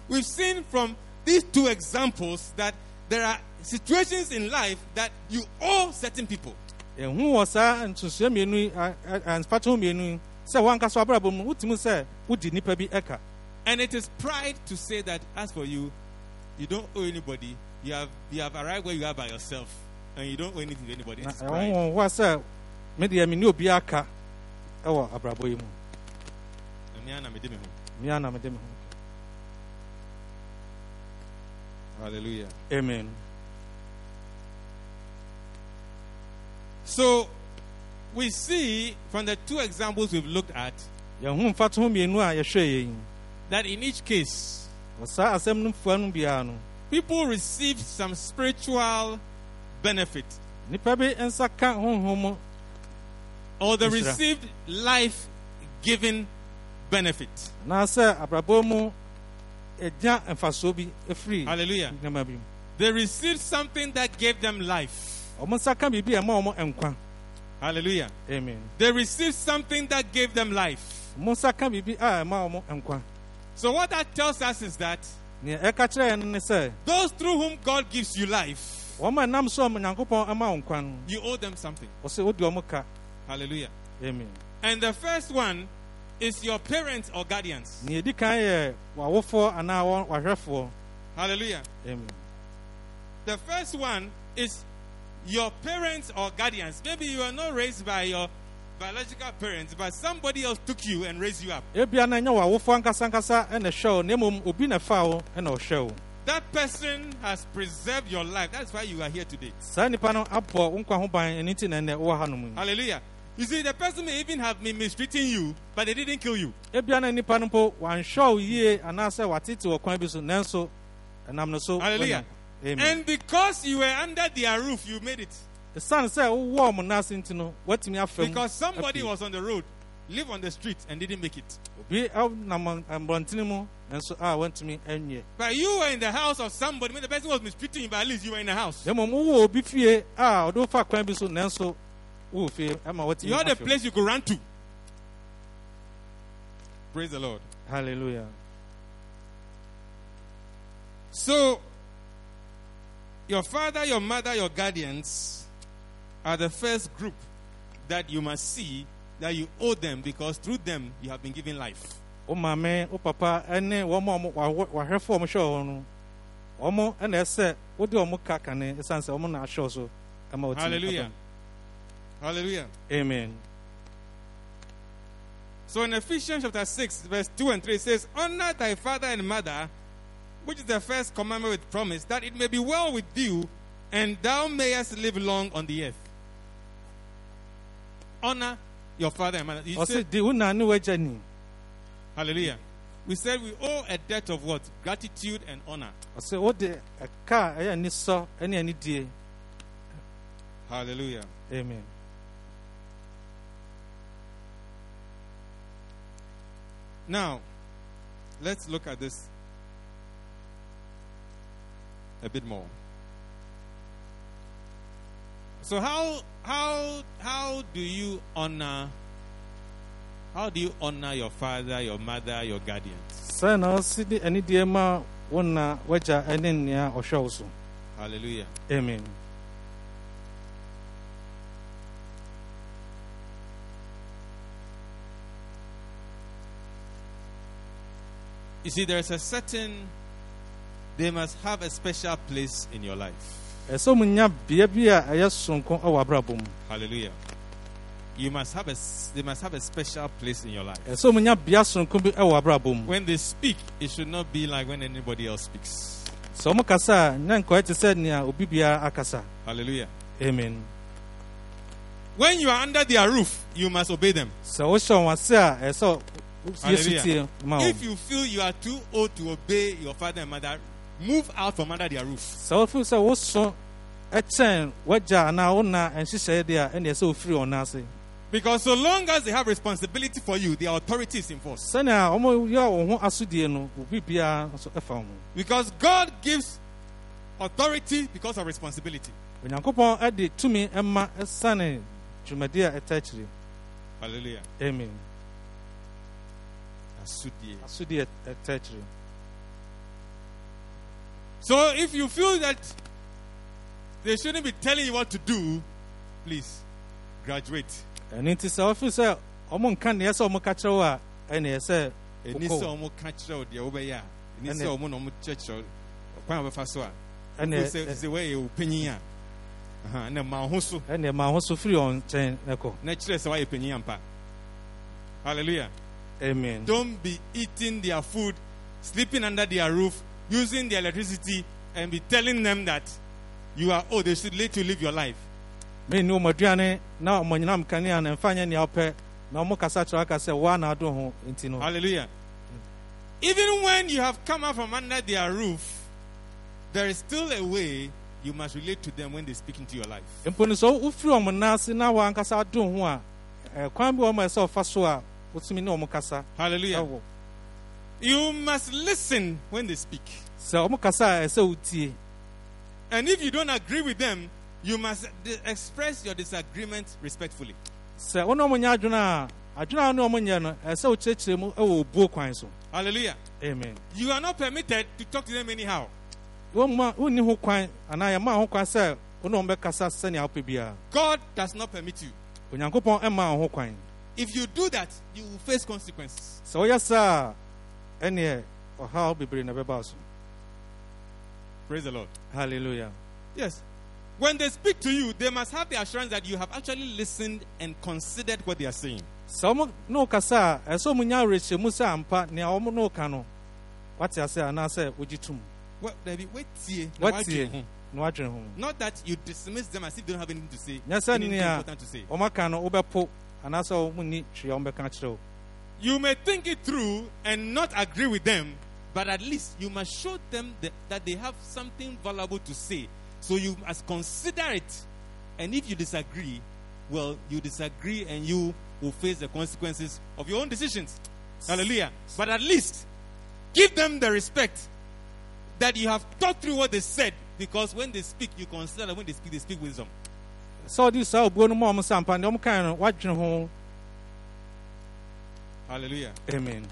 A: we've seen from these two examples that there are situations in life that you owe certain people.
B: Eh, ɛhu wɔ saa nsusua mmienu yi a- a- a- mfatoho mmienu sɛ wankasa wabrabɔ mu wotumi sɛ wodi nnipa bi ɛka
A: And it is pride to say that as for you, you don't owe anybody. You have you have arrived where you are by yourself. and you don't owe anything to anybody.
B: na
A: eh,
B: It's
A: pride.
B: sɛ me deɛ me ne obi aka ɛwɔ abrabɔ yi mu
A: Hallelujah.
B: amen.
A: So we see from the two examples we've looked at
B: yɛn ho mfa to ho mmienu a yɛhwɛ yɛ yi.
A: that in each case,
B: wɔ saa asɛm no mfua no biara no
A: people received some spiritual benefit.
B: nnipa bi nsa ka honhom
A: or they received life giving benefit.
B: anaasɛ abrabɔ mu ɛgya mfasoɔ bi ɛfiri
A: Hallelujah.
B: nneɛma bi mu
A: They received something that gave them life.
B: ɔmo nsa ka biribi a ɛma ɔmo nkwa
A: Hallelujah.
B: amen
A: They received something that gave them life.
B: ɔmo nsa ka biribi a ɛma ɔmo nkwa
A: So what that tells us is that
B: nea ɛka kyerɛ yɛn ne sɛ
A: those through whom God gives you life,
B: wɔn a ɛnam so a nyankopɔn ama wo nkwa no
A: you owe them something.
B: ɔsɛ wodi ɔmo ka
A: Hallelujah.
B: amen
A: And the first one is your parents or guardians.
B: nea edi kan yɛ w'awofoɔ anaa wahwɛfoɔ
A: Hallelujah.
B: amen
A: The first one is your parents or guardians. Maybe you are not raised by your biological parents, but somebody else took you and raised you up.
B: ebia na nyɛ w'awofoɔ ankasa ankasa ɛna ɛhwɛ wo na mmom obi na ɛfa wo ɛna ɔhwɛ wo
A: That person has preserved your life. That's why you are here today.
B: saa nipa no abɔ wo nkwa ho ban ɛno nti na ɛnɛ wowɔ ha no yi
A: Hallelujah. You see, the person may even have been mistreating you, but they didn't kill you.
B: ebia na nipa no mpo wanhwɛ wo yie anaasɛ watete wɔ kwan bi so nanso ɛnam no so
A: Hallelujah.
B: amen
A: And because you were under their roof, you made it.
B: ɛsiane sɛ wowɔ ɔmo nase nti no woatumi afam
A: Because somebody was on the road, lived on the street, and didn't make it.
B: obi nam mmɔntene mu nanso a wantumi anwie
A: But you were in the house of somebody. Maybe the person was mistreating you, but at least you were in the house.
B: na mmom wowɔ obi fie a ɔde wo fa kwan bi so nanso wowɔ fie ama watumi
A: You had a place you could run to. Praise the Lord.
B: hallelujah
A: So, your father, your mother, your guardians are the first group that you must see that you owe them because through them you have been given life.
B: wo maame wo papa ne wɔn a ɔmo- wahwɛ- wahwɛfo a ɔmo hwɛ wɔn no ɔmo ɛna ɛsɛ wode ɔmo ka kane ɛsiane sɛ ɔmo na ahyɛ wo so wɔtumi
A: Hallelujah. Hallelujah.
B: amen
A: So in Ephesians chapter 6, verse 2 and 3, it says, Honor thy father and mother, which is the first commandment with promise, that it may be well with you, and thou mayest live long on the earth. Honor your father and mother. You said,
B: di wo na ne wagya ni
A: Hallelujah. We said we owe a debt of what? Gratitude and honor.
B: ɔse wode ɛka a ɛyɛ anisɔ ne anidie
A: Hallelujah.
B: amen
A: Now, let's look at this a bit more. So how how how do you honor how do you honor your father, your mother, your guardians?
B: sɛ na
A: You see, there's a certain they must have a special place in your life.
B: ɛsɛ mu nya bea bi a ɛyɛ sonko wɔ abrabɔ mu
A: Hallelujah. You must have a they must have a special place in your life.
B: ɛsɛ mu nya bea sonko bi wɔ abrabɔ mu
A: When they speak, it should not be like when anybody else speaks.
B: sɛ ɔmo kasa a na nkɔyɛ te sɛ nea obi biara akasa
A: Hallelujah.
B: amen
A: When you are under their roof, you must obey them.
B: Sɛ wohyɛ wɔn ase a ɛsɛ sɛ yesu
A: Hallelujah. If you feel you are too old to obey your father and mother, move out from under their roof.
B: sɛ wofi sɛ woso ɛkyɛn wagya anaa wo na nhyehyɛe deɛ a ɛne ɛsɛ ofiri wɔn ase
A: Because so long as they have responsibility for you, their authority is in force.
B: sɛnea ɔmo yɛ wɔn ho asodie no obi biara nso ɛfa wɔn
A: Because God gives authority because of responsibility.
B: onyankopɔn ɛde tumi ɛma ɛsane dwumadi a ɛta akyire
A: Hallelujah.
B: amen
A: Asudie.
B: asodie ɛta akyire
A: So if you feel that they shouldn't be telling you what to do, please graduate.
B: ɛno nti sɛ wofi sɛ ɔmo nka neɛ sɛ ɔmo ka kyerɛ wo a ɛne ɛsɛ
A: ɛni
B: Wokɔ.
A: sɛ ɔmo ka kyerɛ wo deɛ wobɛyɛ a ɛni sɛ ɔmo na ɔmo kyerɛkyerɛ kwan a wɔbɛfa so a
B: ɛne
A: Wofiri sɛ wɔyɛ wo panyin a na ma ho so
B: ɛne ma ho so firi ɔn nkyɛn ɛkɔ
A: na kyerɛ sɛ woayɛ panyin ampa hallelujah
B: amen.
A: Don't be eating their food sleeping under their roof using their electricity and be telling them that you are oh they should let you live your life.
B: Ɔmo aduane na kanea na nea na ɔmo kasa kyerɛ aka sɛ woa na ado ho nti no.
A: Hallelujah. Even when you have come out from under their roof there is still a way you must relate to them when they speak into your life.
B: Mpo no sɛ wofiri ɔmo nan ase na ado ho a eh, kwan bi wɔ ɛsɛ ɔfa so a wotumi ne ɔmo kasa
A: hallelujah you must listen when they speak.
B: Sɛ ɔmo kasa a ɛsɛ wotie
A: and if you don't agree with them you must express your disagreement respectfully.
B: Sɛ wo ne ɔmo nyɛ adwene a adwene a wo ne ɔmo nyɛ no ɛsɛ wokyerɛkyerɛ mu ɛwɔ obuo kwan so.
A: Hallelujah.
B: Amen.
A: You are not permitted to talk to them anyhow.
B: Womma wonni ho kwan anaa yɛma ho kwan sɛ wo ne ɔmo bɛkasa sɛnea wopɛ biara.
A: God does not permit you
B: onyankopɔn ɛma wo ho kwan
A: if you do that you will face consequences.
B: Sɛ woyɛ saa a ɛneɛ ɔhaw bebree na ɛbɛba wo so
A: praise the lord.
B: Hallelujah.
A: yes. When they speak to you they must have the assurance that you have actually listened and considered what they are saying.
B: Ɔmo ne kasa a ɛsɛ ɔmo nya awerɛhyɛmu sɛ ampa ne ka no. Wate ase anaasɛ wogye tom
A: Well, David, wait till na
B: watie
A: wadwe ho.
B: na wadwene
A: Not that you dismiss them as if they don't have anything to say.
B: sɛ
A: anything important to say.
B: ɔmo aka no wobɛpo
A: You may think it through and not agree with them, but at least you must show them that, they have something valuable to say. So you must consider it. And if you disagree, well, you disagree and you will face the consequences of your own decisions. Hallelujah. But at least give them the respect that you have thought through what they said because when they speak, you consider when they speak, they speak wisdom.
B: Sɛ ɔde saa obuo oh, no ma ɔmo ampa nea ɔmo kae no wadwene ho
A: Hallelujah.
B: amen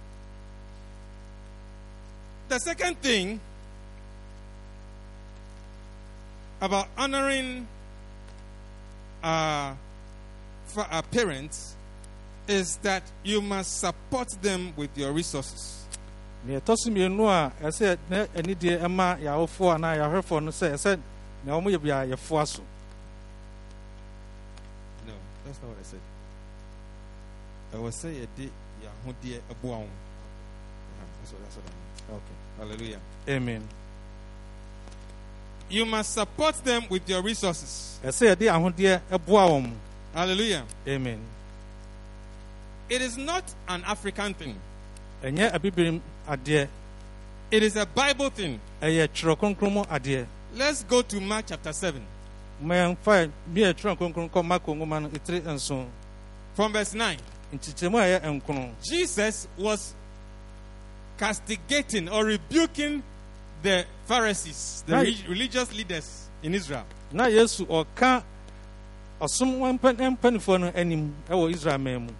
A: The second thing about honoring uh, our, fa- our parents is that you must support them with your resources.
B: nea ɛtɔ so mmienu a ɛsɛ na anidie ɛma yɛawofoɔ anaa yɛahwɛfoɔ no sɛ ɛsɛ nea ɔmo yɛ bia yɛfoa so
A: that's not what I said. I was saying a day, yeah, That's what, that's what I mean. Hallelujah.
B: amen
A: You must support them with your resources.
B: ɛsɛ yɛde ahodeɛ ɛboa wɔn
A: Hallelujah.
B: amen
A: It is not an African thing.
B: ɛnyɛ abibirim adeɛ
A: It is a Bible thing.
B: ɛyɛ twerɛ kronkron mu adeɛ
A: Let's go to Mark chapter 7. From verse 9.
B: nkyekyɛmu a ɛyɛ nkron
A: Jesus was castigating or rebuking the Pharisees, the re- religious leaders in Israel.
B: na yesu ɔka ɔsom wɔn mpa- mpanimfoɔ no anim ɛwɔ israel man mu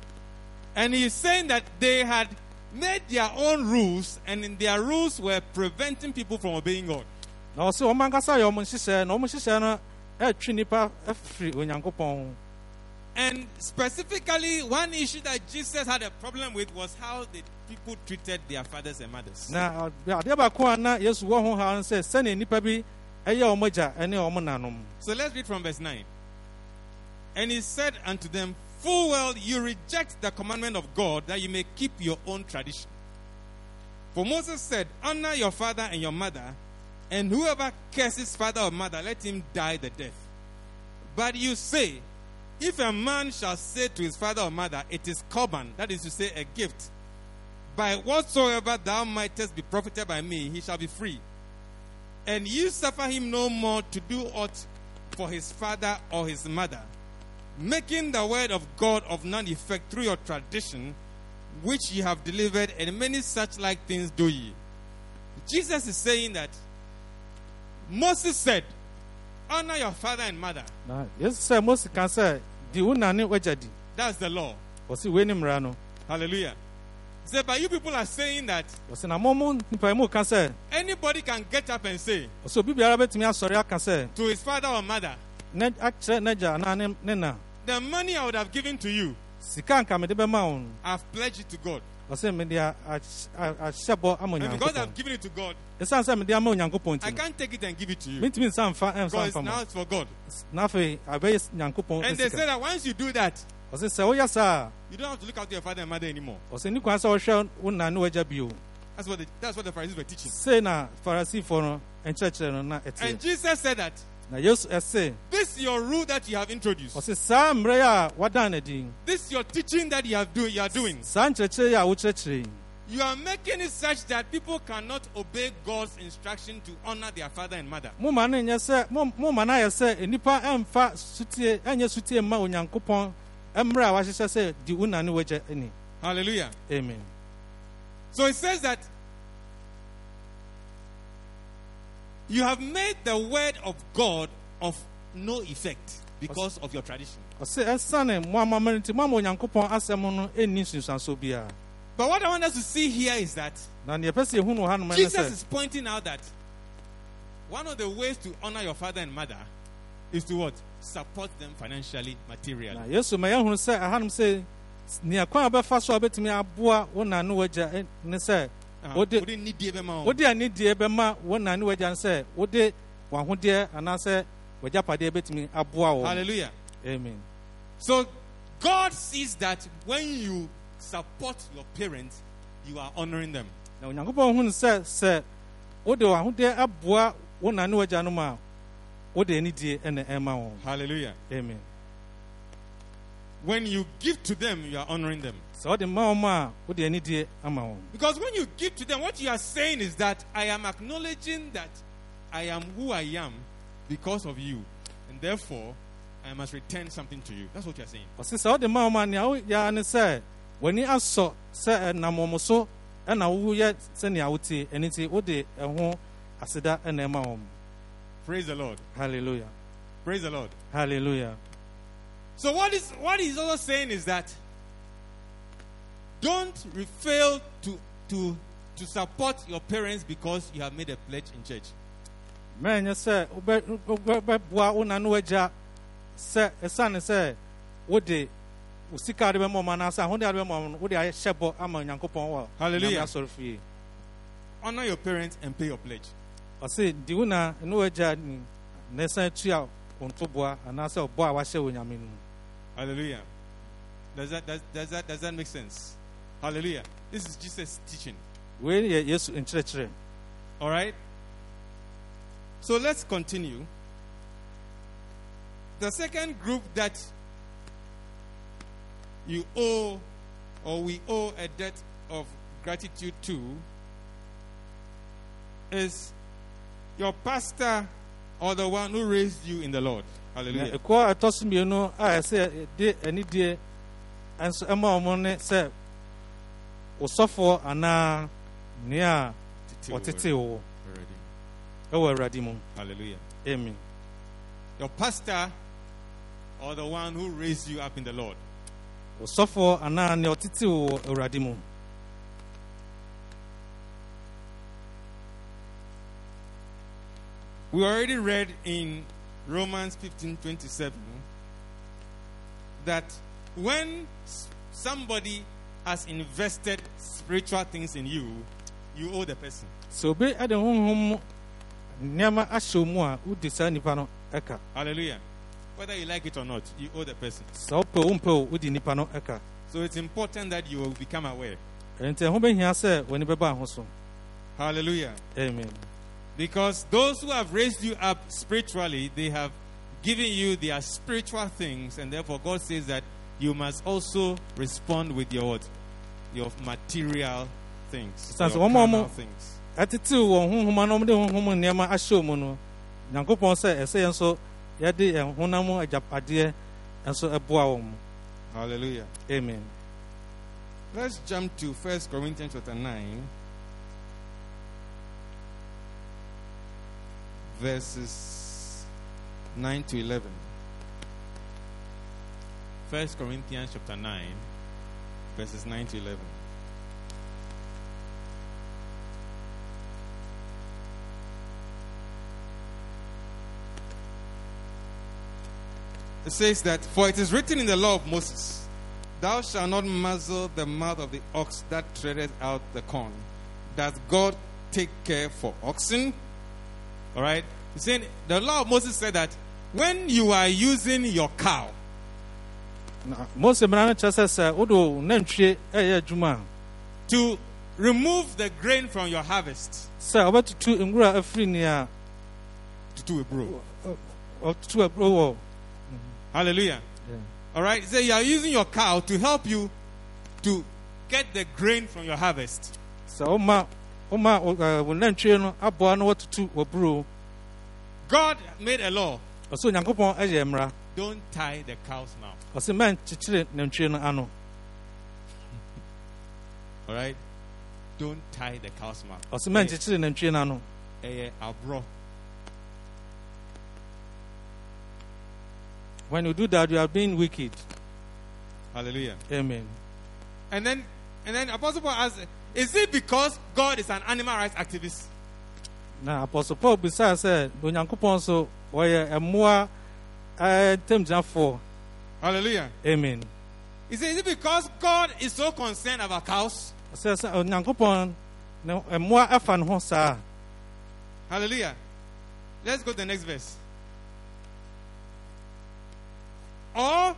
A: And he's saying that they had made their own rules, and in their rules were preventing people from obeying God.
B: na ɔsɛ wɔn ankasa yɛ wɔn nhyehyɛ na wɔn nhyehyɛ no ɛtwi nipa afiri onyankopɔn
A: And specifically, one issue that Jesus had a problem with was how the people treated their fathers and mothers.
B: na uh, adeɛ baako a na yesu wɔ ho ha sɛ sɛnea nipa bi ɛyɛ wɔn agya ɛne wɔn nanom
A: So let's read from verse 9. And he said unto them, Full well you reject the commandment of God that you may keep your own tradition. For Moses said, Honor your father and your mother, and whoever curses father or mother, let him die the death. But you say, If a man shall say to his father or mother, It is common, that is to say, a gift, by whatsoever thou mightest be profited by me, he shall be free and you suffer him no more to do aught for his father or his mother, making the word of God of none effect through your tradition, which ye have delivered, and many such like things do ye. Jesus is saying that Moses said, Honor your father and mother.
B: na yesu sɛ mose ka sɛ di wo na ne wagya di
A: That's the law.
B: ɔsi wei ne mmara no
A: Hallelujah. But you people are saying that
B: ɔsi na mo nipa yi mo ka sɛ
A: anybody can get up and say
B: ɔsi obi biara bɛtumi asɔre aka sɛ
A: to his father or mother,
B: ne akyerɛ n'agya anaa ne ne na
A: The money I would have given to you,
B: sika nka mede bɛma wo no
A: I've pledged it to God. And because I've given it to God,
B: ɛsiane sɛ mede ama onyankopɔn
A: I can't take it and give it to you.
B: mentumi nsa mfa eh, ɛmfa
A: Because now it's for God.
B: na afei abɛyɛ nyankopɔn
A: And eh, they say that once you do that,
B: ɔsɛ sɛ woyɛ saa
A: you don't have to look after your father and mother anymore.
B: a ɔsɛ ni kwan sɛ wohwɛ wo na ne wagya bio
A: That's what the, that's what the Pharisees were teaching.
B: sei na farisifoɔ no nkyerɛkyerɛ no na
A: And Jesus said that
B: na yesu ɛse
A: this your rule that you have introduced,
B: ɔsɛ saa mmerɛ a wadan din
A: this your teaching that you have do you are doing,
B: saa nkyerɛkyerɛ yi a wokyerɛkyerɛ yi
A: you are making it such that people cannot obey God's instruction to honor their father and mother.
B: moma no nyɛ sɛ mo- moma no ayɛ sɛ nnipa ɛmfa sutie ɛnyɛ sutie mma onyankopɔn mmerɛ a wahyehyɛ sɛ di wo na ne wagya ani
A: Hallelujah.
B: amen.
A: So it says that you have made the word of God of no effect because of your tradition.
B: ɔsɛ ɛsiane mo amammerɛ nti moama onyankopɔn asɛm no ɛnni nsunsuanso biara
A: But what I want us to see here is that
B: na neɛ ɛpɛ sɛ yɛhu no wɔ hanom ne
A: Jesus
B: sɛ
A: is pointing out that one of the ways to honor your father and mother is to what? Support them financially, materially.
B: na yesu ma yɛhunu sɛ ahanom sɛ nea kwan a wobɛfa so a wobɛtumi aboa wo na ne wagya ɛ- ne sɛ
A: Ah,
B: wode
A: wode nidie bɛma wɔn.
B: wode anidie bɛma wo na ne wagya sɛ wode w'ahodeɛ anaasɛ wagyapadeɛ bɛtumi aboa wo
A: Hallelujah.
B: amen
A: So God sees that when you support your parents, you are honoring them.
B: na onyankopɔn hunu sɛ sɛ wode w'ahodeɛ aboa wo na ne wagya no mu a wode anidie ɛna ɛma wɔn
A: Hallelujah.
B: amen
A: When you give to them, you are honoring them.
B: sɛ wode ma wɔn a wode anidie ama wɔn
A: Because when you give to them, what you are saying is that I am acknowledging that I am who I am because of you. And therefore, I must return something to you. That's what you are saying.
B: ɔse sɛ wode ma wɔn a nea woyɛ ne sɛ w'ani asɔ sɛ ɛnam wɔn so ɛna woyɛ sɛnea wotie ɛno nti wode ɛho aseda ɛna ɛma wɔn
A: Praise the Lord.
B: hallelujah
A: Praise the Lord.
B: hallelujah
A: So what is what he's also saying is that don't fail to to to support your parents because you have made a pledge in church.
B: mɛnyɛ sɛ wobɛ- wobɛ- wobɛboa wo na ne wagya sɛ ɛsiane sɛ wode wo sika de bɛma ɔma anaasɛ ahode ade bɛma ɔma no wode ahyɛ bɔ ama onyankopɔn wɔ
A: Hallelujah.
B: Nyame asɔre fie
A: Honor your parents and pay your pledge.
B: ɔse di wo na ne wagya ni na ɛsan tua wo ntoboa anaasɛ ɔbɔ a wahyɛ wɔ nyame no mu
A: Hallelujah. Does that does, does that does that make sense? Hallelujah. This is Jesus teaching.
B: wei yɛ yesu nkyerɛkyerɛ
A: All right? So let's continue. The second group that you owe or we owe a debt of gratitude to is your pastor or the one who raised you in the Lord.
B: Ɛkɔ ɛtɔ so mmienu a ɛsɛ de anidie nso ɛma ɔmo ne sɛ wosɔfoɔ anaa nea wɔtete wo
A: Already.
B: ɛwɔ awurade mu
A: Hallelujah.
B: amen
A: Your pastor or the one who raised you up in the Lord.
B: wosɔfoɔ anaa nea ɔtete wɔ awurade mu
A: We already read in Romans 15 27 that when somebody has invested spiritual things in you, you owe the person.
B: So be at the home ahyɛ wo mu a wodi saa nnipa no ɛka
A: Hallelujah. Whether you like it or not, you owe the person.
B: sɛ wopɛ wo mpɛ o wodi nnipa no
A: So it's important that you will become aware.
B: ɛnti ɛho bɛhia sɛ w'ani bɛba ho so
A: Hallelujah.
B: amen
A: Because those who have raised you up spiritually, they have given you their spiritual things, and therefore God says that you must also respond with your what? Your material things.
B: Sounds
A: your
B: one more-
A: carnal
B: more.
A: things.
B: ɛtetew wɔ honhom na ɔmde honhom nneɛma ahyɛ mu no nyankopɔn sɛ ɛsɛ yɛn nso yɛde yɛn honam agyapadeɛ nso ɛboa wɔn
A: Hallelujah.
B: amen
A: Let's jump to First Corinthians chapter 9, verses 9 to 11. First Corinthians chapter 9, verses 9 to 11. It says that, For it is written in the law of Moses Thou shalt not muzzle the mouth of the ox that treadeth out the corn. Does God take care for oxen? All right. He's saying the law of Moses said that when you are using your cow,
B: mose mmara kyerɛ sɛ sɛ wode nantwie ɛyɛ adwuma
A: to remove the grain from your harvest
B: sɛ wobɛtutu nwura afiri nea
A: to do a bro.
B: ɔtutu aburo wɔ
A: Hallelujah. All right. So you are using your cow to help you to get the grain from your harvest.
B: sɛ woma woma wo nantwie no aboa na
A: God made a law.
B: ɔsɛ onyankopɔn ɛyɛ mmara
A: Don't tie the cow's mouth.
B: ɔsɛ mɛnkyekyere nantwie no ano *laughs*
A: All right. Don't tie the cow's mouth.
B: ɔsɛ mɛnkyekyere nantwie no ano
A: Eh, abro.
B: when you do that you are being wicked
A: Hallelujah.
B: amen
A: And then, and then Apostle Paul asks, is it because God is an animal rights activist?
B: na apostle paul bisaa sɛ onyankopɔn nso wɔyɛ mmoa ntamgyinafoɔ
A: Hallelujah.
B: amen
A: He is it because God is so concerned about cows?
B: ɔsɛ sɛ onyankopɔn ne mmoa afa ne ho saa
A: Hallelujah. Let's go to the next verse. Or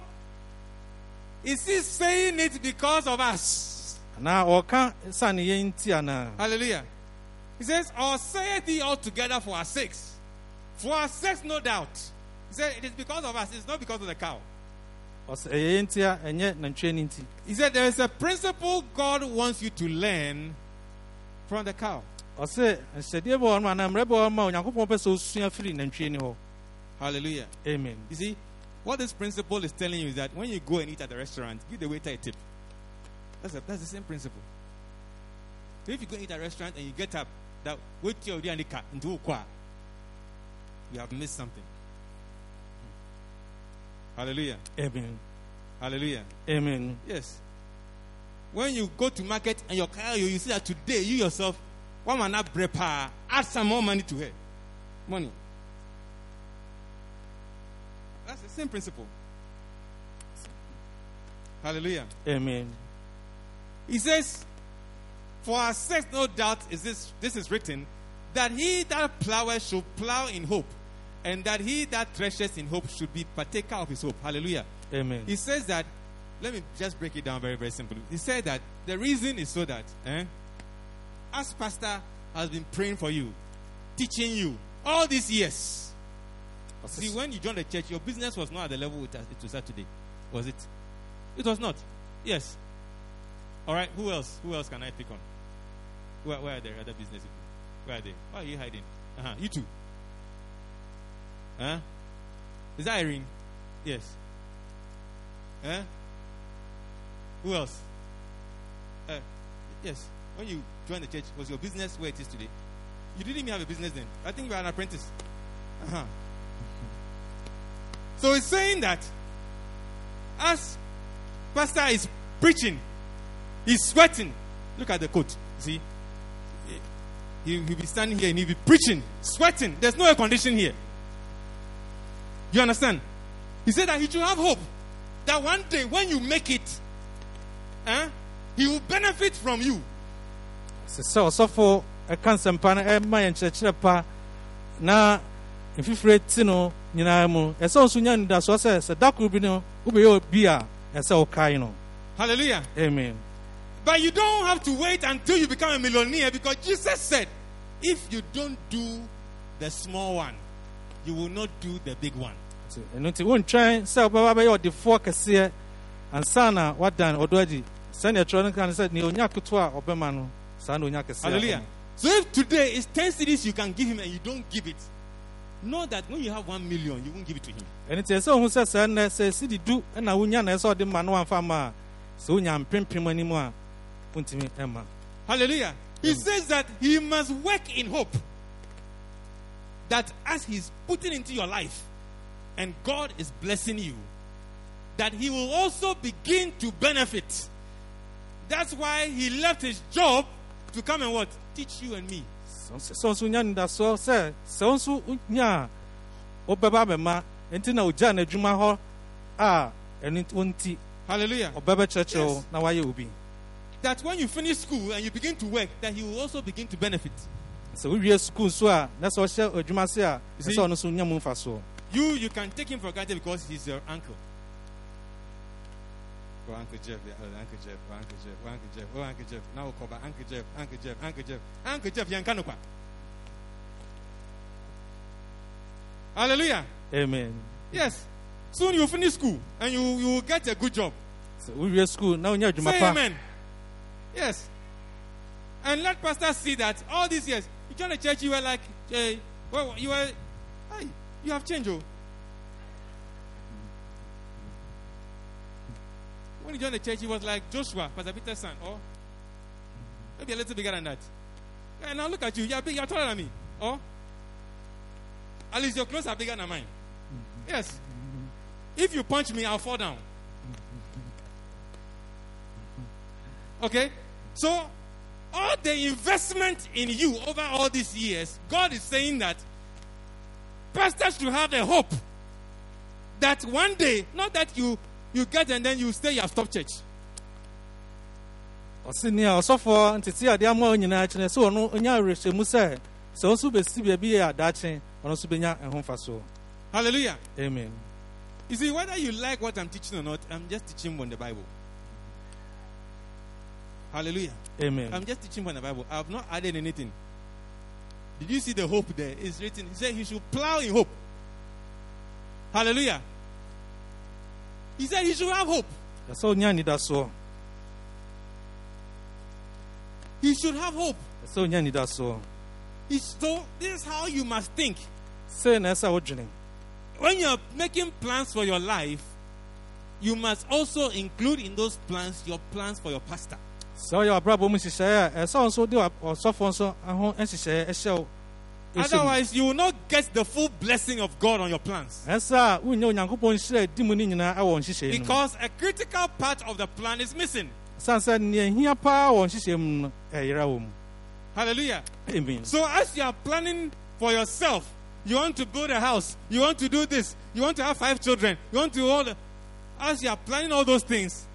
A: is he saying it because of us?
B: Anaa ɔka sane yɛn nti anaa
A: Hallelujah. He says, Or saith he altogether for our sakes? For our sakes, no doubt. He said, It is because of us, it's not because of the cow.
B: ɔsɛ ɛyɛ yɛn nti a ɛnyɛ eh, nantwie no nti
A: He said, There is a principle God wants you to learn from the cow.
B: ɔsɛ eh, nhyɛdeɛ bɛ wɔ no anaa mmerɛ bɛ wɔ no ma onyankopɔn pɛ sɛ osua firi nantwie ni hɔ
A: Hallelujah.
B: amen
A: You see, what this principle is telling you is that when you go and eat at the restaurant, give the waiter a tip. That's, a, that's the same principle. So if you go and eat a restaurant and you get up, that wait till you car into ukwa, you have missed something. Hallelujah.
B: amen
A: Hallelujah.
B: amen
A: Yes. When you go to market and your car, you, you see that today you yourself, one man not prepare, add some more money to her. Money. That's the same principle. Hallelujah.
B: amen
A: He says, For our sakes, no doubt, is this this is written, that he that ploweth should plow in hope, and that he that threshes in hope should be partaker of his hope. Hallelujah.
B: amen
A: He says that, let me just break it down very, very simply. He said that the reason is so that, eh, as pastor has been praying for you, teaching you all these years. See, when you joined the church, your business was not at the level it it was at today. Was it? It was not. Yes. All right. Who else? Who else can I pick on? Where, where are there other business people? Where are they? Why are you hiding? Uh-huh. You too. Huh? Is that Irene? Yes. Huh? Who else? Uh, yes. When you joined the church, was your business where it is today? You didn't even have a business then. I think you were an apprentice. Uh-huh. So he's saying that as pastor is preaching, he's sweating. Look at the coat. See? He, he'll be standing here and he'll be preaching, sweating. There's no air conditioning here. You understand? He said that he should have hope that one day when you make it, eh, he will benefit from you.
B: sɛ ɔsɔfo ɛka nsɛmpa no ɛma yɛn kyerɛkyerɛ pa na mfifire ti no nyinaa mu ɛsɛ nso nya nidasoɔ sɛ sɛ da koro bi no wobɛyɛ obi a ɛsɛ wokae no
A: Hallelujah.
B: amen
A: But you don't have to wait until you become a millionaire because Jesus said, if you don't do the small one, you will not do the big one.
B: Ɛno nti wontwɛn sɛ wobɛba bɛyɛ ɔdefoɔ kɛseɛ ansa na wadan ɔdɔ adi sɛnea ɛtwerɛ no ka no sɛ nea onya ketewa a ɔbɛma no saa na onya kɛseɛ
A: Hallelujah. So if today is 10 cedis you can give him and you don't give it, know that when you have 1 million, you won't give it to him.
B: ɛno nti ɛsɛ ohu sɛ sɛ nnɛ sɛ sidi du ɛna wonya na ɛsɛ ɔde ma no wamfa ma a sɛ wonya mpempem anim a ɛma
A: Hallelujah. He says that he must work in hope. That as he's putting into your life and God is blessing you, that he will also begin to benefit. That's why he left his job to come and what? Teach you and me.
B: sɛ sɛ nso nya nidasoɔ sɛ sɛ nso nya a wobɛba bɛma enti na ogyaa n'adwuma hɔ a ɛno nti- nti
A: Hallelujah.
B: ɔbɛ bɛkyerɛkyerɛ wo
A: Yes.
B: na wayɛ obi
A: That when you finish school and you begin to work, that he will also begin to benefit.
B: sɛ wowie sukuu nso a na sɛ ɔhyɛ adwuma eh, se a
A: You
B: ɛsɛ
A: see-
B: ɔno nso nya mu
A: You you can take him for granted because he's your uncle. Oh, Uncle Jeff, yeah, oh, Uncle Jeff, oh, Uncle Jeff, oh, Uncle Jeff, oh, Uncle Jeff. Now we'll back Uncle Jeff, Uncle Jeff, Uncle Jeff, Uncle Jeff, Yankanokwa. Hallelujah.
B: amen
A: Yes. Soon you finish school and you, you will get a good job.
B: wowie sukuu na wonya adwuma
A: Say amen. Yes. And let pastors see that all these years, you joined the church, you were like, eh, well, you were, hey, you have changed. Oh. When you joined the church, he was like Joshua, Pastor Peter's son, or maybe a little bigger than that. And now look at you, you're big, you're taller than me. Or at least your clothes are bigger than mine. Yes. If you punch me, I'll fall down. Okay? So, all the investment in you over all these years, God is saying that pastors should have a hope that one day, not that you you get and then you stay, you have stopped church.
B: ɔse nea ɔsɔfoɔ ntete ade ama wo nyinaa kyerɛ sɛ ɔno ɔnya awerɛhyɛmu sɛ sɛ wo bɛsi baabi yɛ adakye ɔno nso bɛnya ɛho mfasoɔ
A: Hallelujah.
B: amen
A: You see, whether you like what I'm teaching or not, I'm just teaching from the Bible. Hallelujah.
B: amen
A: I'm just teaching from the Bible. I have not added anything. Did you see the hope there? It's written. He said he should plow in hope. Hallelujah. He said he should have hope.
B: ɛsɛ wonya anidasoɔ
A: He should have hope.
B: ɛsɛ wonya anidasoɔ
A: He- So this is how you must think.
B: ɛsɛ
A: When you're making plans for your life, you must also include in those plans your plans for your pastor.
B: Sɛ ɔyɛ abrabɔ mu nhyehyɛeɛ a ɛsɛ nso de ɔsɔfoɔ nso aho nhyehyɛeɛ ɛhyɛ wo.
A: Otherwise, you will not get the full blessing of God on your plans.
B: ɛsɛ a wonya onyankopɔn nhyira di mu no nyinaa ɛwɔ nhyehyɛe no mu
A: Because a critical part of the plan is missing.
B: ɛsiane sɛ nea hia paa wɔ nhyehyɛ mu no ɛyera wɔ mu
A: Hallelujah.
B: amen
A: So as you are planning for yourself, you want to build a house, you want to do this, you want to have five children, you want to all. As you are planning all those things,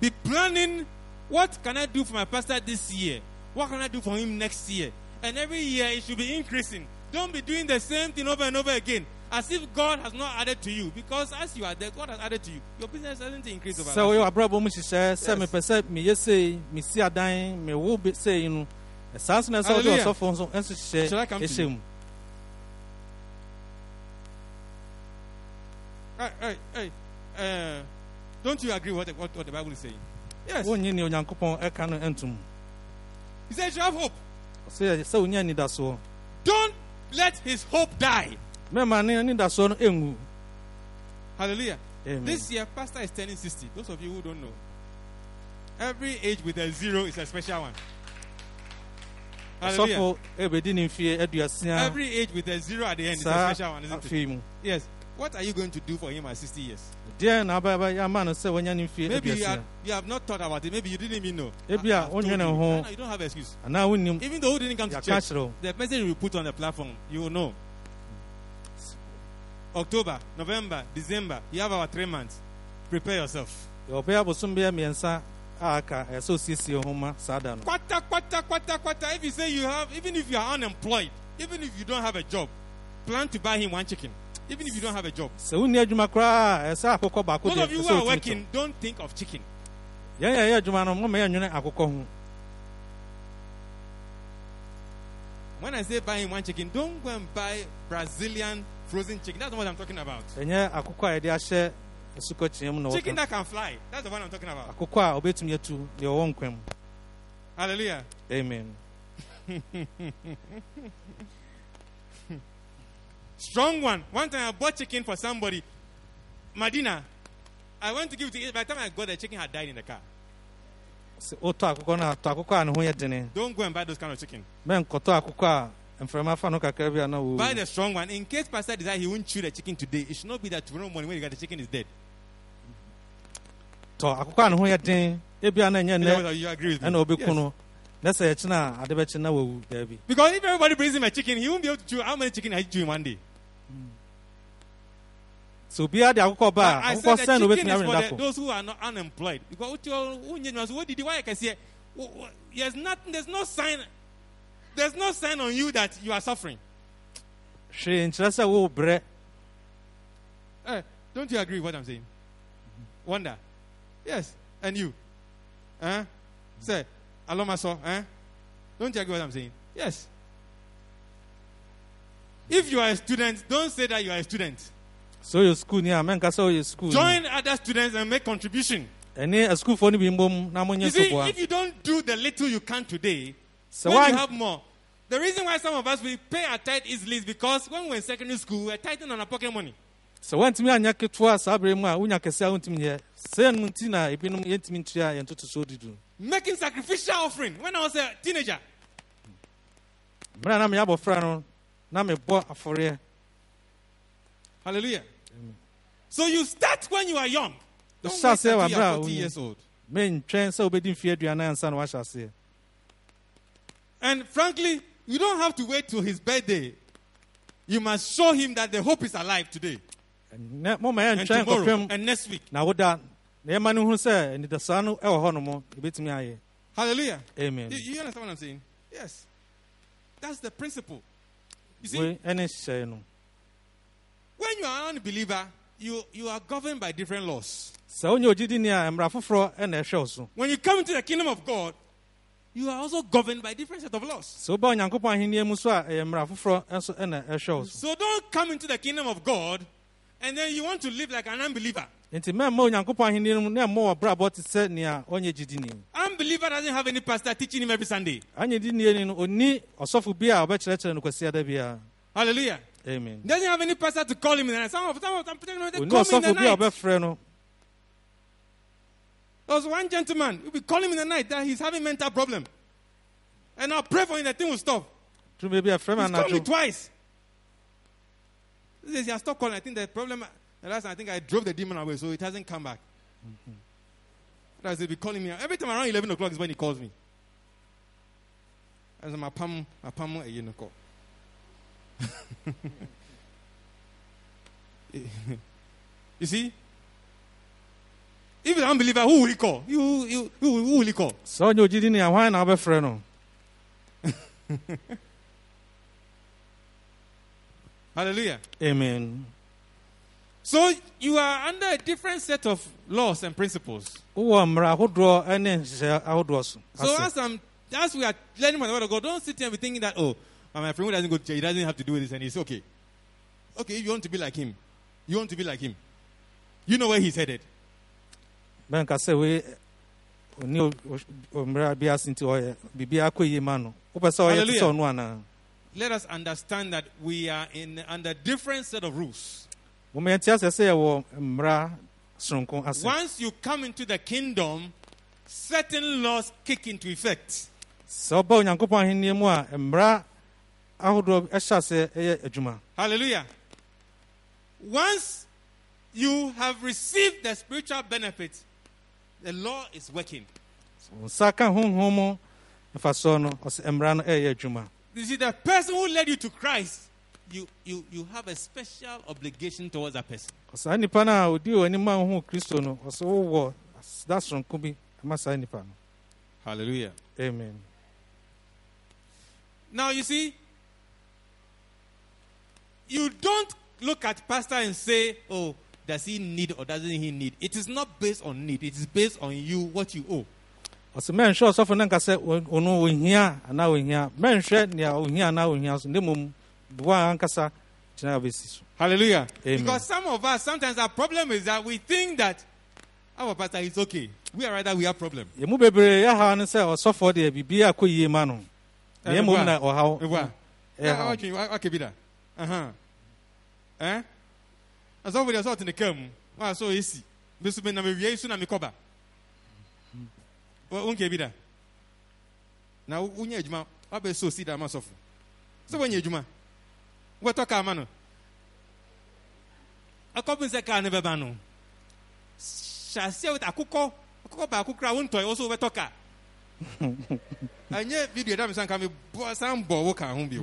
A: be planning what can I do for my pastor this year? What can I do for him next year? And every year it should be increasing. Don't be doing the same thing over and over again, as if God has not added to you. Because as you are there, God has added to you. Your business doesn't increase over. last
B: woyɛ
A: year.
B: abrabɔ mu hyehyɛ sɛ
A: Yes.
B: mepɛ sɛ meyɛ sei mesi adan mewo be- sei no saa nso na ɛsɛ wode
A: Hallelujah.
B: ɔsɔfoɔ nso nso
A: Shall I to
B: hyɛ
A: you?
B: mu
A: Hey, hey, hey. Uh, don't you agree with what, what, what the Bible is saying? Yes.
B: wonnye nea onyankopɔn ɛka no ntom
A: He says you have hope.
B: sɛ sɛ wonya anidasoɔ
A: Don't let his hope die.
B: mɛma ne anidasoɔ no ɛngu
A: Hallelujah.
B: Amen.
A: This year, Pastor is turning 60. Those of you who don't know, every age with a zero is a special one. Hallelujah.
B: ɔsɔfo ɛbɛdi ne mfie aduasia
A: Every age with a zero at the end is a
B: saa
A: special one, isn't it?
B: afei mu
A: Yes. What are you going to do for him at 60 years?
B: deɛ na abɛyɛ ama no sɛ wanya ne mfie
A: Maybe you you have not thought about it. Maybe you didn't even know. I- you. You don't have an excuse. Even though who didn't come to church, the message we put on the platform, you will know. October, November, December, you have our three months. Prepare yourself. If you say you have, even if you are unemployed, even if you don't have a job, plan to buy him one chicken. Even if you don't have a job.
B: sɛ wonni adwuma koraa ɛsɛ akokɔ baako
A: Those
B: deɛ
A: of you who are working, don't think of chicken.
B: yɛn yɛ yɛ adwuma no akokɔ ho
A: When I say buying one chicken, don't go and buy Brazilian frozen chicken. That's not what I'm talking about.
B: ɛnyɛ akokɔ a yɛde ahyɛ asukɔkyeɛ mu na
A: Chicken that can fly. That's the one I'm talking about.
B: akokɔ a ɔbɛtumi atu deɛ ɔwɔ nkwam
A: Hallelujah.
B: amen *laughs*
A: Strong one. One time I bought chicken for somebody. Madina. I went to give it to eat. By the time I got the chicken had died in the car.
B: sɛ wotɔ akokɔ no a tɔ akokɔ a ne ho yɛ dene
A: Don't go and buy those kind of chicken.
B: mɛnkɔtɔ akokɔ a mframa fa no kakra bi a na wɔ
A: Buy the strong one. In case Pastor decide he won't chew the chicken today, it should not be that tomorrow morning when you get the chicken is dead.
B: tɔ akokɔ a ne ho yɛ den ebia na ɛnyɛ
A: You, know
B: nnɛ
A: what, you agree with me? Yes.
B: no na sɛ yɛkyena a ade bɛkye na wawu daabi
A: Because if everybody brings him a chicken, he won't be able to chew. How many chicken he chew in one day?
B: Na
A: chicken
B: obɛtumi
A: is
B: awe
A: for
B: ne
A: the,
B: da ko
A: those who are not unemployed. Because what you- what you know, so what did you- why can say, oh, oh, there's nothing, there's no sign, there's no sign on you that you are suffering.
B: nkyerɛ sɛ wo brɛ
A: Eh, don't you agree with what I'm saying? Wonder. Yes. And you? Huh? Say, Alomaso, eh? Don't you agree with what I'm saying? Yes. If you are a student, don't say that you are a student.
B: Woyɛ sukuu ni a mɛnka sɛ woyɛ sukuu
A: Join other students and make contribution.
B: ɛne asukuufoɔ no bi mbom na monyɛ
A: You see, if you don't do the little you can today,
B: sɛ
A: when you have more. The reason why some of us we pay our tithe easily is because when we're in secondary school, we're tithing on our pocket money.
B: sɛ woantumi anyɛ ketewa saa berɛ mu a wonya kɛseɛ a wontumi yɛ sɛ no nti na ebinom yɛntumi ntua yɛn ntotosoɔ didu
A: Making sacrificial offering. When I was a teenager,
B: mmerɛ na meyɛ abɔfra no na mebɔ afɔreɛ
A: Hallelujah. So you start when you are young. Don't wait until you
B: "Wabra,
A: are 40
B: unyi."
A: years old.
B: mentwɛn sɛ wobɛdi mfeɛ aduanan ansa na wahyɛ aseɛ
A: And frankly, you don't have to wait till his birthday. You must show him that the hope is alive today and
B: yɛntwɛn
A: tomorrow and next week.
B: na woda na yɛma no hu sɛ anidasaa no ɛwɔ hɔ no mo ɛbɛtumi ayɛ
A: Hallelujah.
B: amen
A: You, you understand what I'm saying? Yes. That's the principle. You see,
B: wei ɛne hyɛe no
A: when you are an unbeliever, you, you are governed by different laws.
B: sɛ wonyɛ ogyidini a mmara foforɔ ɛna ɛhwɛ wo so
A: When you come into the kingdom of God, you are also governed by different set of laws.
B: sɛ woba onyankopɔn ahenniɛ mu so a ɛyɛ mmara foforɔ nso ɛna ɛhwɛ wo so
A: So don't come into the kingdom of God and then you want to live like an unbeliever.
B: nti mɛmma onyankopɔn ahenniɛ no mu na ɛmmɔ wɔ brabɔ te sɛ nea ɔnyɛ gyidini
A: Unbeliever doesn't have any pastor teaching him every Sunday.
B: anyɛ dinieni no ɔnni ɔsɔfo bi a ɔbɛkyerɛkyerɛ no kwasiada biara
A: Hallelujah.
B: Amen
A: He doesn't have any pastor to call him in the night. Some of some of them they
B: ɔnni
A: call me in the
B: ɔsɔfo bi a
A: night.
B: no
A: There was one gentleman who be calling him in the night that he's having mental problem. And I'll pray for him, the thing will stop.
B: tumi bi a me
A: He's called me twice. He says, yeah, stop calling. I think the problem, the last time I think I drove the demon away, so it hasn't come back. That's it, be calling me. Every time around 11 o'clock is when he calls me. As my pam, my pam, a you know, call. *laughs* You see? If an unbeliever, who will he call? You, you, who, who will he call?
B: sɛ ɔnyɛ ogyidini a hwan na wobɛfrɛ no *laughs*
A: Hallelujah.
B: amen
A: So you are under a different set of laws and principles.
B: wowɔ mmara ahodoɔ ne nhyehyɛ ahodoɔ so
A: So as I'm as we are learning from the word of God, don't sit here and be thinking that oh, my friend who doesn't go to church, he doesn't have to do this and it's okay. Okay, if you want to be like him, you want to be like him. You know where he's headed.
B: bɛnka sɛ wei ɔni o- o- mmara bi ase nti ɔyɛ biribiara kɔ yie ma no wopɛ sɛ ɔyɛ te
A: Hallelujah.
B: sɛ ɔno anaa
A: Let us understand that we are in under different set of rules.
B: moma yɛnte asɛ sɛ yɛwɔ mmara soronko ase
A: Once you come into the kingdom, certain laws kick into effect.
B: sɛ ɔba onyankopɔn ahenniɛ mu a mmara ahodoɔ ɛhyɛ ɛyɛ adwuma
A: Hallelujah. Once you have received the spiritual benefit, the law is working.
B: nsa ka honhom mu mfasoɔ no ɔsɛ mmara no ɛyɛ adwuma
A: You see, the person who led you to Christ, you, you, you have a special obligation towards that person.
B: saa nnipa no a ɔdi wɔ anim a wohu kristo no ɔsɛ wowɔ da soronko bi saa nnipa no
A: Hallelujah.
B: amen
A: Now, you see, you don't look at pastor and say, oh, does he need or doesn't he need? It is not based on need. It is based on you, what you owe.
B: ɔsɛ mɛnhwɛ ɔsɔfo no nka sɛ ɔno ɔhia anaa ɔhia mɛnhwɛ nea ɔhia anaa ɔhia so na mmom boa ankasa gyina a so
A: Hallelujah.
B: Amen.
A: Because some of us, sometimes our problem is that we think that our pastor is okay. We are rather we have problem.
B: yɛmu bebree yɛhaw no sɛ ɔsɔfoɔ deɛ biribiaa kɔ yie ma no na
A: Eh,
B: mmom na ɔhaw
A: Ewa. Yeah,
B: ɛhaw
A: okay, wa- okay, be that. Uh-huh. Eh? And somebody else out in the camp. Wow, so easy. This has been a very soon I'm cover. Well, okay, be that. Now, when you juma, I be so see that myself. So when you juma, what talk about no? A couple say can never ban no. Shall see with akukọ, akukọ ba akukra won toy also we talk. Anye video that me san kan me bo san bo wo kan ho bi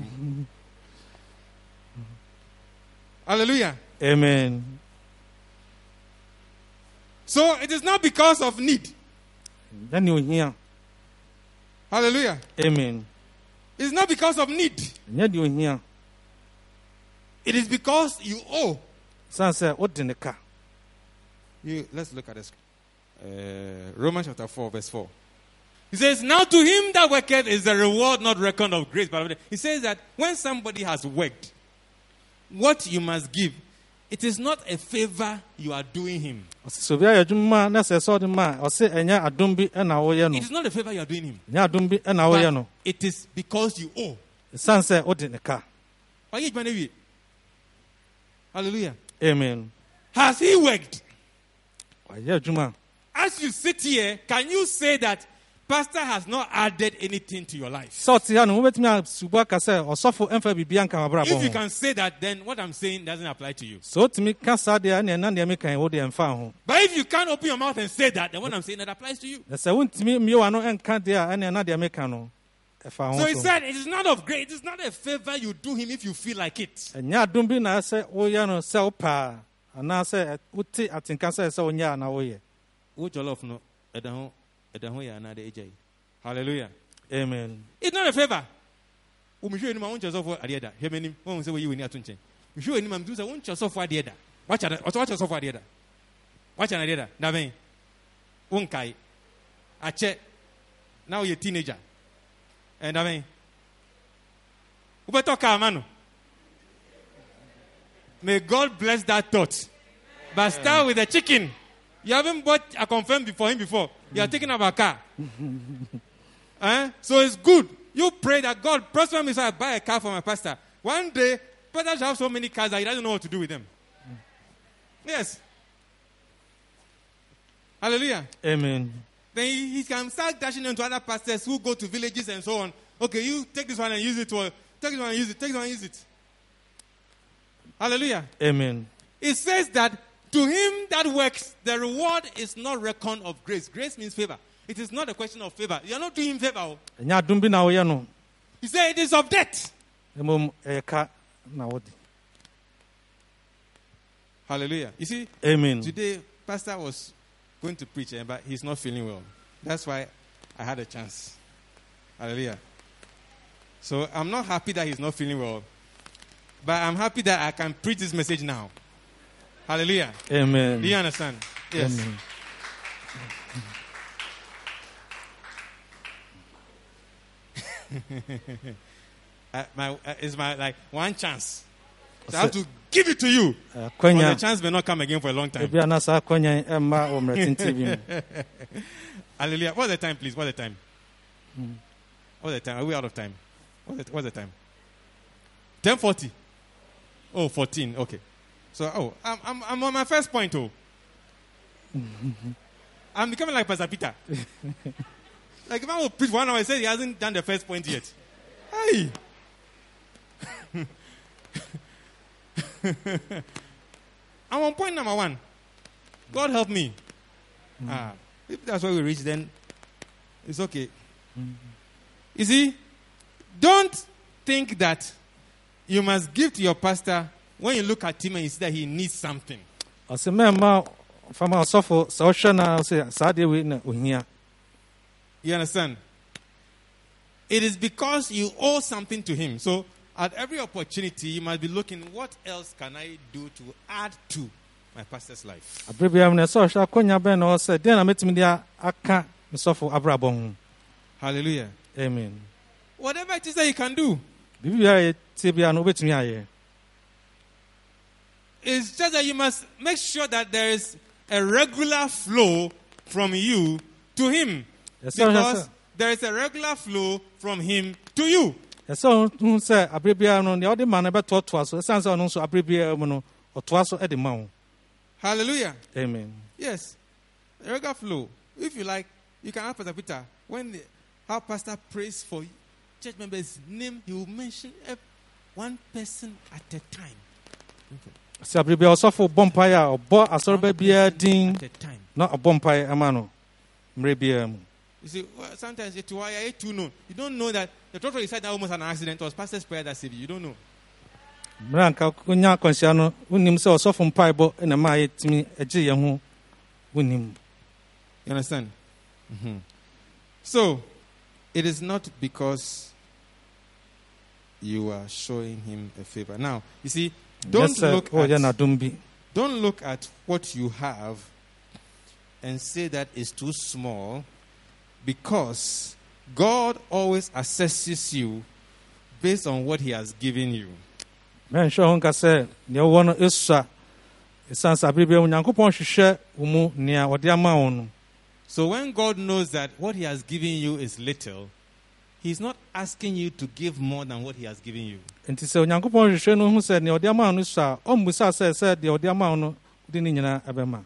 A: Hallelujah.
B: amen
A: So it is not because of need.
B: Then you hear.
A: Hallelujah.
B: amen
A: It's not because of need.
B: ɛnyɛ de ohia
A: It is because you owe.
B: san sɛ wode ne ka
A: You, let's look at this. Uh, Romans chapter 4, verse 4. He says, Now to him that worketh is the reward not reckoned of grace. But he says that when somebody has worked, what you must give, it is not a favor you are doing him.
B: ɔsɛ sɛ obi ayɛ adwuma na sɛ sɛ ɔde ma a ɔsɛ ɛnyɛ adom bi ɛna woyɛ no
A: It is not a favor you are doing him.
B: ɛnyɛ adom bi ɛna woyɛ
A: But it is because you owe.
B: ɛsiane sɛ wode ne ka
A: Why you trying to Hallelujah.
B: amen
A: Has he worked? As you sit here, can you say that pastor has not added anything to your life?
B: sɛ ɔte ha no wobɛtumi asubu aka sɛ ɔsɔfo ɛmfa biribia nka wabrabɔ
A: If you can say that, then what I'm saying doesn't apply to you.
B: sɛ wotumi ka saa deɛ ɛneɛ na deɛ meka wo deɛ ɛmfa ho
A: But if you can't open your mouth and say that, then what I'm saying that applies to you.
B: na sɛ wontumi mmie w'ano ɛnka deɛ a ɛneɛ na deɛ meka no ɛfa
A: So he
B: ho
A: said, it is not of great, it is not a favor you do him if you feel like it.
B: ɛnyɛ adom bi na sɛ woyɛ no sɛ wopɛ a anaasɛ ɛ- wote atenka sɛ sɛ wonyɛ a na woyɛ
A: What your love no? Edaho, edaho ya na de ejai. Hallelujah.
B: amen
A: It's not a favor. Wo mehwe anim a wonkyɛ sɔfo adeɛ da. Hwɛ m'anim. Wɔn sɛ wɔyi w'ani ato nkyɛn. Mehwe w'anim a metu sɛ wonkyɛ sɔfo adeɛ da. Wakyɛ da. Ɔsɛ wakyɛ sɔfo adeɛ da. Wakyɛ no adeɛ da. Da bɛn. Wonkae. Akyɛ. Na woyɛ teenager. Ɛn da bɛn. Wobɛtɔ kaa. May God bless that thought. But start with the chicken. You haven't bought a confirm before him before. You are taking up a car. *laughs* Eh? So it's good. You pray that God prosper me so I buy a car for my pastor. One day, pastor shall have so many cars that he doesn't know what to do with them. Yes. Hallelujah.
B: amen
A: Then he, he can start dashing into other pastors who go to villages and so on. Okay, you take this one and use it. Or take this one and use it. Take this one and use it. Hallelujah.
B: amen
A: It says that to him that works, the reward is not reckoned of grace. Grace means favor. It is not a question of favor. You are not doing favor. oh.
B: ɛnyɛ adom bi na woyɛ no
A: He said it is of debt.
B: mmom ɛyɛ ka na wode
A: Hallelujah. You see,
B: amen
A: today pastor was going to preach, eh, but he's not feeling well. That's why I had a chance. Hallelujah. So I'm not happy that he's not feeling well, but I'm happy that I can preach this message now. Hallelujah.
B: amen
A: Do you understand? Yes.
B: Amen. *laughs*
A: Uh, my, uh, it's my like one chance. So I have to give it to you. But
B: akwanya
A: the chance may not come again for a long time.
B: ebi a na saa akwanya yi ɛmma wɔ mmerɛ tenten bi mu *laughs*
A: Hallelujah. What's the time, please? What's the time? What's the time? Are we out of time? What's the, what's the time? 1040. Oh, 14. Okay. So, oh, I'm, I'm, I'm on my first point, oh. I'm becoming like Pastor Peter. *laughs* like, if I will preach one hour, I say he hasn't done the first point yet. Hey. *laughs* I'm on point number one. God help me. Ah, if that's where we reach, then it's okay. You see, don't think that you must give to your pastor when you look at him and you see that he needs something.
B: ɔsɛ mɛmma fama ɔsɔfo sɛ ɔhwɛ na sɛ saa deɛ wei na ohia
A: You understand? It is because you owe something to him. So at every opportunity, you must be looking, what else can I do to add to my pastor's life?
B: abere biara mu na ɛsɛ ɔhwɛ akwanya bɛn na ɔsɛ deɛ na mɛtumi de a- aka mesɔfo abrabɔ ho
A: Hallelujah.
B: amen
A: Whatever it is that you can do,
B: biribi biara yɛtie biara no wobɛtumi ayɛ
A: it's just that you must make sure that there is a regular flow from you to him.
B: ɔhwɛ
A: Because
B: sɛ
A: there is a regular flow from him to you.
B: ɛsɛ ɔhu sɛ abere biara no deɛ ɔde ma no bɛtoatoa so ɛsiane sɛ ɔno nso abere biara mu no ɔtoa so de ma wo
A: Hallelujah.
B: amen
A: Yes. A regular flow. If you like, you can ask Pastor Peter when the, how Pastor prays for church members' name, he will mention one person at a time.
B: Sɛ abere ɔsɔfo bɔ mpaeɛ a ɔbɔ asɔreba biara din
A: At a time.
B: na ɔbɔ mpaeɛ no mmerɛ biara mu
A: You see, well, sometimes it's why I too know. You don't know that the doctor decided that almost an accident. Was pastor's prayer that saved you. You don't know.
B: mmerɛ anka wonya akwanhyia no wonim sɛ ɔsɔfo mpaebɔ na ma yɛtumi agye yɛn ho wonim
A: You understand? hmm So, it is not because you are showing him a favor. Now, you see, don't look at don't look at what you have and say that is too small because God always assesses you based on what he has given you.
B: mɛnhwɛ ho nka sɛ deɛ wowɔ no ɛsua ɛsiane sɛ abere biara mu onyankopɔn hwehwɛ wo mu nea ɔde ama wo no
A: So when God knows that what he has given you is little, he's not asking you to give more than what he has given you.
B: nti sɛ onyankopɔn hwehwɛ no hu sɛ nea ɔde ama wo no sua a ɔmmusa sɛ sɛ deɛ ɔde ama wo no wode ne nyinaa ɛbɛma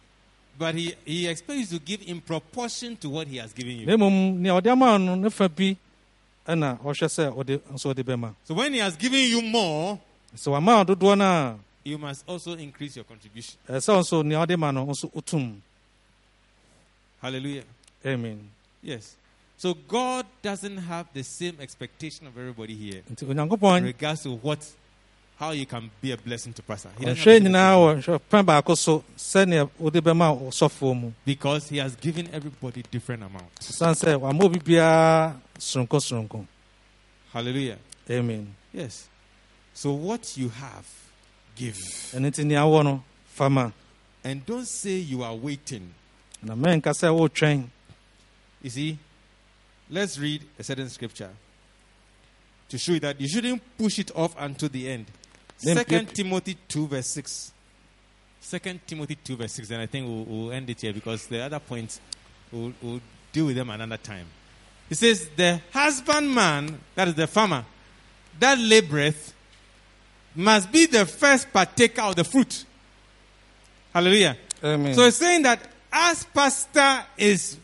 A: But he, he expects you to give in proportion to what he has given you.
B: na mmom nea ɔde ama wo no ne fa bi ɛna ɔhwɛ sɛ ɔde nso ɔde bɛma
A: So when he has given you more,
B: sɛ wama wo dodoɔ no a
A: you must also increase your contribution.
B: ɛsɛ sɛ wo nso nea ɔde ma no nso wotum
A: Hallelujah.
B: amen
A: Yes. So God doesn't have the same expectation of everybody here in regards to what how you can be a blessing to pastor. He doesn't
B: ɔhwɛ
A: have the same
B: nyinaa
A: expectation
B: wɔ hwɛ pɛn baako so sɛnea wode bɛma ɔsɔfoɔ mu
A: because he has given everybody different amounts.
B: siane sɛ wama obi biara soronko soronko
A: Hallelujah.
B: amen
A: Yes. So what you have, give.
B: ɛno nti nea wɔ
A: And don't say you are waiting.
B: na mɛnka sɛ wotwɛn
A: You see, let's read a certain scripture to show you that you shouldn't push it off until the end.
B: Then
A: Second Timothy 2, verse 6. Second Timothy 2, verse 6. And I think we'll, we'll end it here because the other points we'll, we'll deal with them another time. He says, The husbandman, that is the farmer, that laboreth, must be the first partaker of the fruit. Hallelujah.
B: amen
A: So it's saying that as pastor is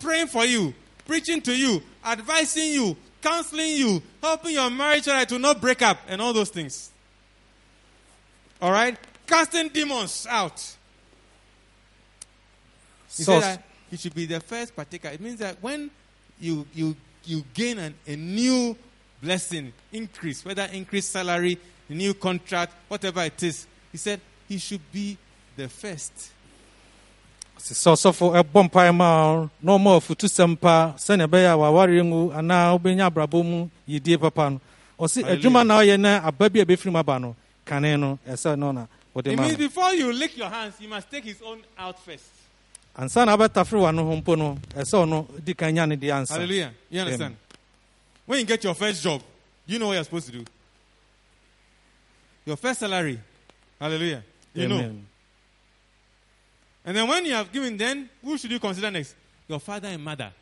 A: praying for you, preaching to you, advising you, counseling you, helping your marriage so that it will not break up, and all those things. All right? Casting demons out. He
B: so,
A: said that he should be the first partaker. It means that when you you you gain an, a new blessing, increase, whether increased salary, new contract, whatever it is, he said he should be the first.
B: Sɛ ɔsɔfo ɛbɔ mpae ma wo na ɔma afutu sɛm pa sɛnea ɛbɛyɛ a waware ngu anaa wobɛnya abrabɔ mu yidie papa no ɔse adwuma na ɔyɛ na aba bi a ɛbɛfiri mu aba no kane no ɛsɛ no na wɔde
A: It
B: ma
A: means
B: no
A: before you lick your hands, you must take his own out first.
B: ansa na wabɛtafere w'ano ho mpo no ɛsɛ ɔno di kan nya ne deɛ ansa
A: Hallelujah. You understand? When you get your first job, you know what you're supposed to do. Your first salary. Hallelujah. You know. And then when you have given, then who should you consider next? Your father and mother.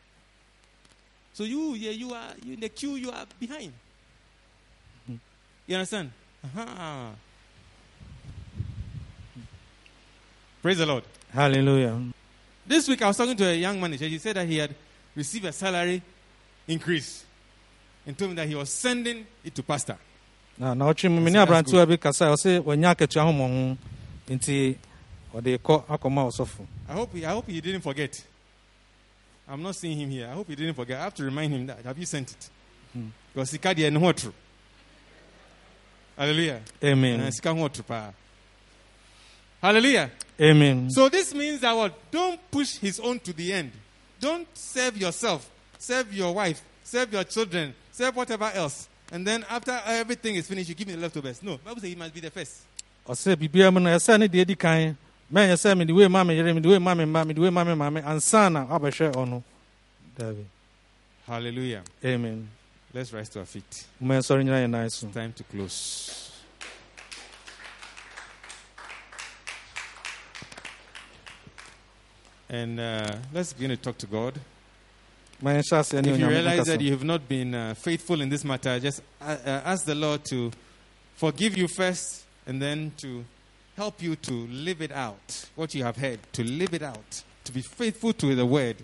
A: So you, yeah, you are you in the queue. You are behind. You understand? Uh-huh. Praise the Lord.
B: hallelujah
A: This week I was talking to a young manager. He said that he had received a salary increase, and told me that he was sending it to pastor.
B: na na ɔtwe mu mene
A: That's
B: aberantewa bi kasa ɔse wanya akatua homɔho nti ɔde kɔ akɔma ɔsɔfo
A: I hope he, I hope he didn't forget. I'm not seeing him here. I hope he didn't forget. I have to remind him that. Have you sent it? Hmm. Because he can't know what true. Hallelujah.
B: amen
A: And sika ho true pa. Hallelujah.
B: amen
A: So this means that what? Don't push his own to the end. Don't serve yourself. Serve your wife. Serve your children. Serve whatever else. And then after everything is finished, you give me the leftovers. No. Bible says he must be the first.
B: ɔsɛ biribiara mu no ɛsɛ ne deɛ di kan mɛnyɛ sɛ mede wei ma me yere mede wei ma me mma mede wei ma me maame ansa na wabɛhwɛ ɔno dabi
A: Hallelujah.
B: amen
A: Let's rise to our feet.
B: ma yɛnsɔre nyina yɛ nan so
A: Time to close. And uh, let's begin to talk to God.
B: ma yɛnhyɛ aseɛ ne
A: If you realize that you have not been uh, faithful in this matter, just uh, uh, ask the Lord to forgive you first and then to help you to live it out, what you have heard, to live it out, to be faithful to the word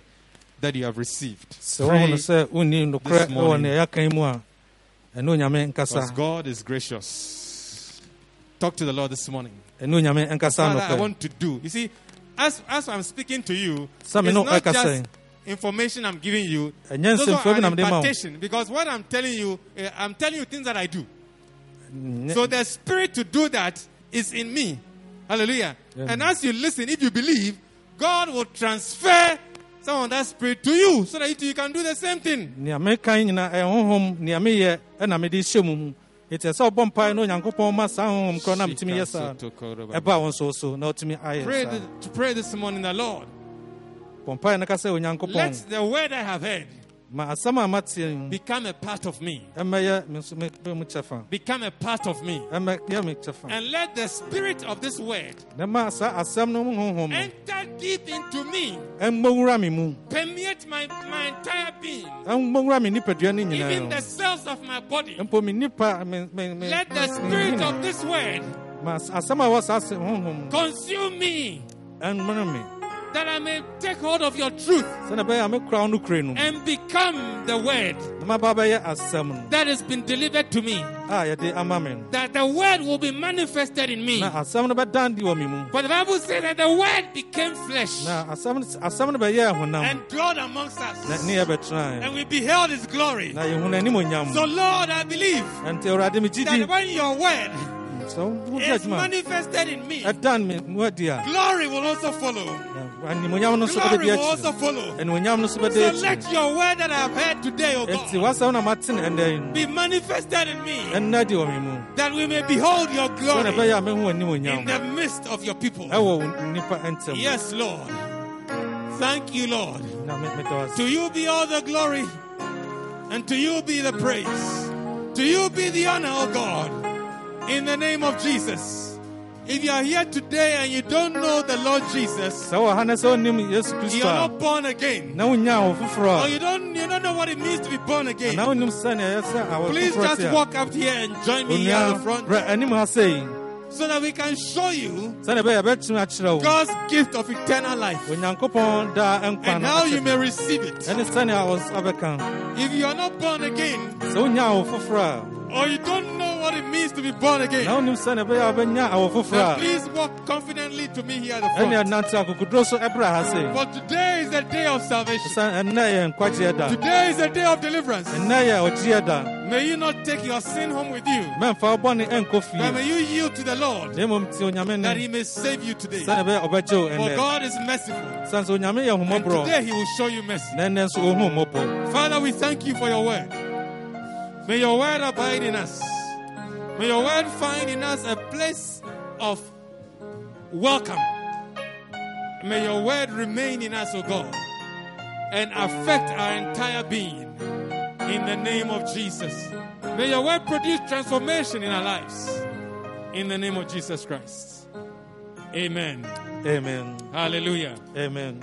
A: that you have received.
B: sɛ woahu no
A: Pray,
B: sɛ wonni nokorɛ
A: this
B: ɛwɔ
A: morning.
B: nea yɛaka mu a ɛne onyame
A: because God is gracious. Talk to the Lord this morning.
B: ɛne onyame nkasa
A: Father, I want to do. You see, as, as I'm speaking to you, it's not just information I'm giving you.
B: ɛnyɛ
A: Those are an
B: na mede ma wo
A: impartation because what I'm telling you, eh, I'm telling you things that I do. So the spirit to do that is in me. Hallelujah.
B: Yeah.
A: And as you listen, if you believe, God will transfer some of that spirit to you so that you, you can do the same thing.
B: nea mekan nyina ɛyɛ honhom nea meyɛ ɛna mede hyɛ mu mu ɛti sɛ ɔbɔ mpae na onyankopɔn ma saa honhom korɔ na metumi yɛ saa ɛba wo nso so na wotumi
A: Pray,
B: ayɛ saa
A: to pray this morning, the Lord.
B: bɔ mpae na ka sɛ
A: Let
B: onyankopɔn
A: the word I have heard
B: ma asɛm a
A: become a part of me.
B: ɛmɛyɛ me nso me me mu kyɛfa
A: Become a part of me. And let the spirit of this word
B: na ma saa asɛm no mu honhom. no
A: enter deep into me, permeate my, my entire being,
B: ɛmmɔwura me nipadua no
A: even the cells of my body. Let the spirit of this word
B: ma as- asɛm a ɛwɔ saa asɛ- honhom. no
A: consume me that I may take hold of your truth
B: sɛnɛ ɛbɛyɛ a mekura wo no kure no
A: and become the word
B: na maba bɛyɛ asɛm no.
A: that has been delivered to me.
B: a yɛde ama me no.
A: That the word will be manifested in me.
B: But asɛm no bɛdan de wɔ me mu.
A: For the Bible says that the word became flesh
B: na asɛm no asɛm no bɛyɛɛ honam
A: and dwelt amongst us, and we beheld his glory.
B: na yɛhu n'anim onyam.
A: So, Lord, I believe
B: ɛnti awurade megye di
A: that when your word is manifested in me,
B: ɛdan me mu adi a
A: glory will also follow.
B: na animonyam no nso
A: Glory will also follow.
B: animonyam no nso
A: So let your word that I have heard today, O God,
B: w'asɛm na mate no ɛnnɛ yi
A: be manifested in me,
B: ɛnna di wɔ me mu
A: that we may behold your glory
B: ɛbɛyɛ a mehu
A: in the midst of your people.
B: ɛwɔ wo nnipa
A: Yes, Lord. Thank you, Lord.
B: na me- meda wo ase
A: To you be all the glory, and to you be the praise. To you be the honor, O God, in the name of Jesus. If you are here today and you don't know the Lord Jesus,
B: sɛ wɔ ha na sɛ wonim yesu
A: you are not born again,
B: na wonyaa wo foforɔ
A: or you don't you don't know what it means to be born again,
B: na wonim sɛnea ɛyɛ sɛ
A: please just walk up here and join me here at the front.
B: Brɛ anim ha sei
A: so that we can show you
B: sɛne ɛbɛyɛ yɛbɛtumi akyerɛ wo
A: God's gift of eternal life.
B: Onyankopɔn daa nkwa
A: and
B: no
A: how you may receive it. If you are not born again,
B: sɛ wonyaa wo foforɔ
A: or you don't know what it means to be born again,
B: na wonim sɛne ɛbɛyɛ a wobɛnya awɔ
A: then please walk confidently to me here at the front.
B: ɛnante akokoduro so ɛbrɛ ha sei
A: For today is the day of salvation.
B: sɛ ɛnnɛ yɛ nkwagyeɛ da
A: Today is the day of deliverance.
B: ɛnnɛ yɛ ɔgyeɛ da
A: May you not take your sin home with you,
B: mɛmfa wo bɔne ɛnkɔ
A: but may you yield to the Lord
B: na mmom tie onyame
A: that He may save you today.
B: sɛne ɛbɛyɛ ɔbɛgye wo
A: For God is merciful,
B: sane sɛ onyame yɛ
A: and today He will show you mercy.
B: na ɛnnɛ nso ɔhu mmɔbɔ
A: Father, we thank you for your word. May your word abide in us. May your word find in us a place of welcome. May your word remain in us, O God, and affect our entire being. In the name of Jesus. May your word produce transformation in our lives. In the name of Jesus Christ. Amen.
B: amen
A: Hallelujah.
B: amen